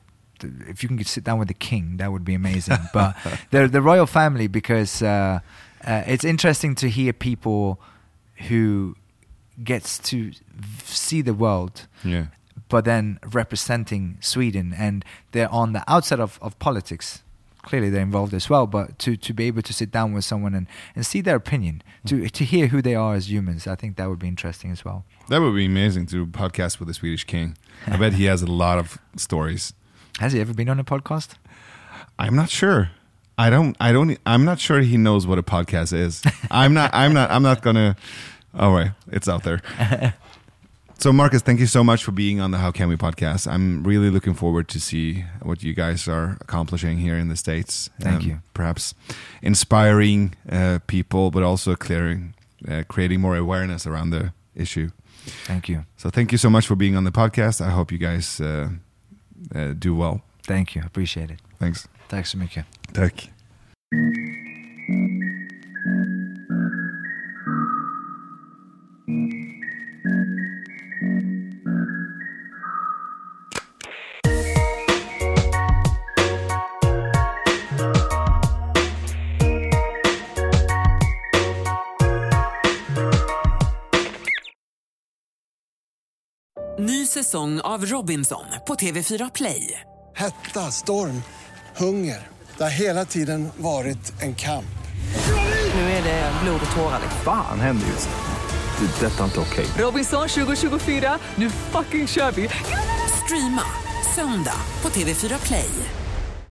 if you can sit down with the king, that would be amazing. (laughs) but the the royal family, because uh, uh, it's interesting to hear people who gets to see the world, yeah. but then representing Sweden, and they're on the outside of, of politics. Clearly, they're involved as well. But to, to be able to sit down with someone and, and see their opinion, mm. to to hear who they are as humans, I think that would be interesting as well. That would be amazing to podcast with the Swedish king. I bet he has a lot of stories (laughs) has he ever been on a podcast? I'm not sure. I don't. I don't. I'm not sure he knows what a podcast is. I'm not. I'm not. I'm not gonna. Oh wait, it's out there. (laughs) So Marcus, thank you so much for being on the How Can We podcast. I'm really looking forward to see what you guys are accomplishing here in the states. Thank um, you. Perhaps inspiring uh, people, but also clearing, uh, creating more awareness around the issue. Thank you. So thank you so much for being on the podcast. I hope you guys uh, uh, do well. Thank you. Appreciate it. Thanks. Tack så mycket. Tack. Ny säsong av Robinson på TV4 Play. Hetta, storm, hunger. Det har hela tiden varit en kamp. Nu är det blod och tårar. Fan händer just det. det detta är inte okej. Okay. Robinson 2024, nu fucking kör vi. Streama söndag på TV4 Play.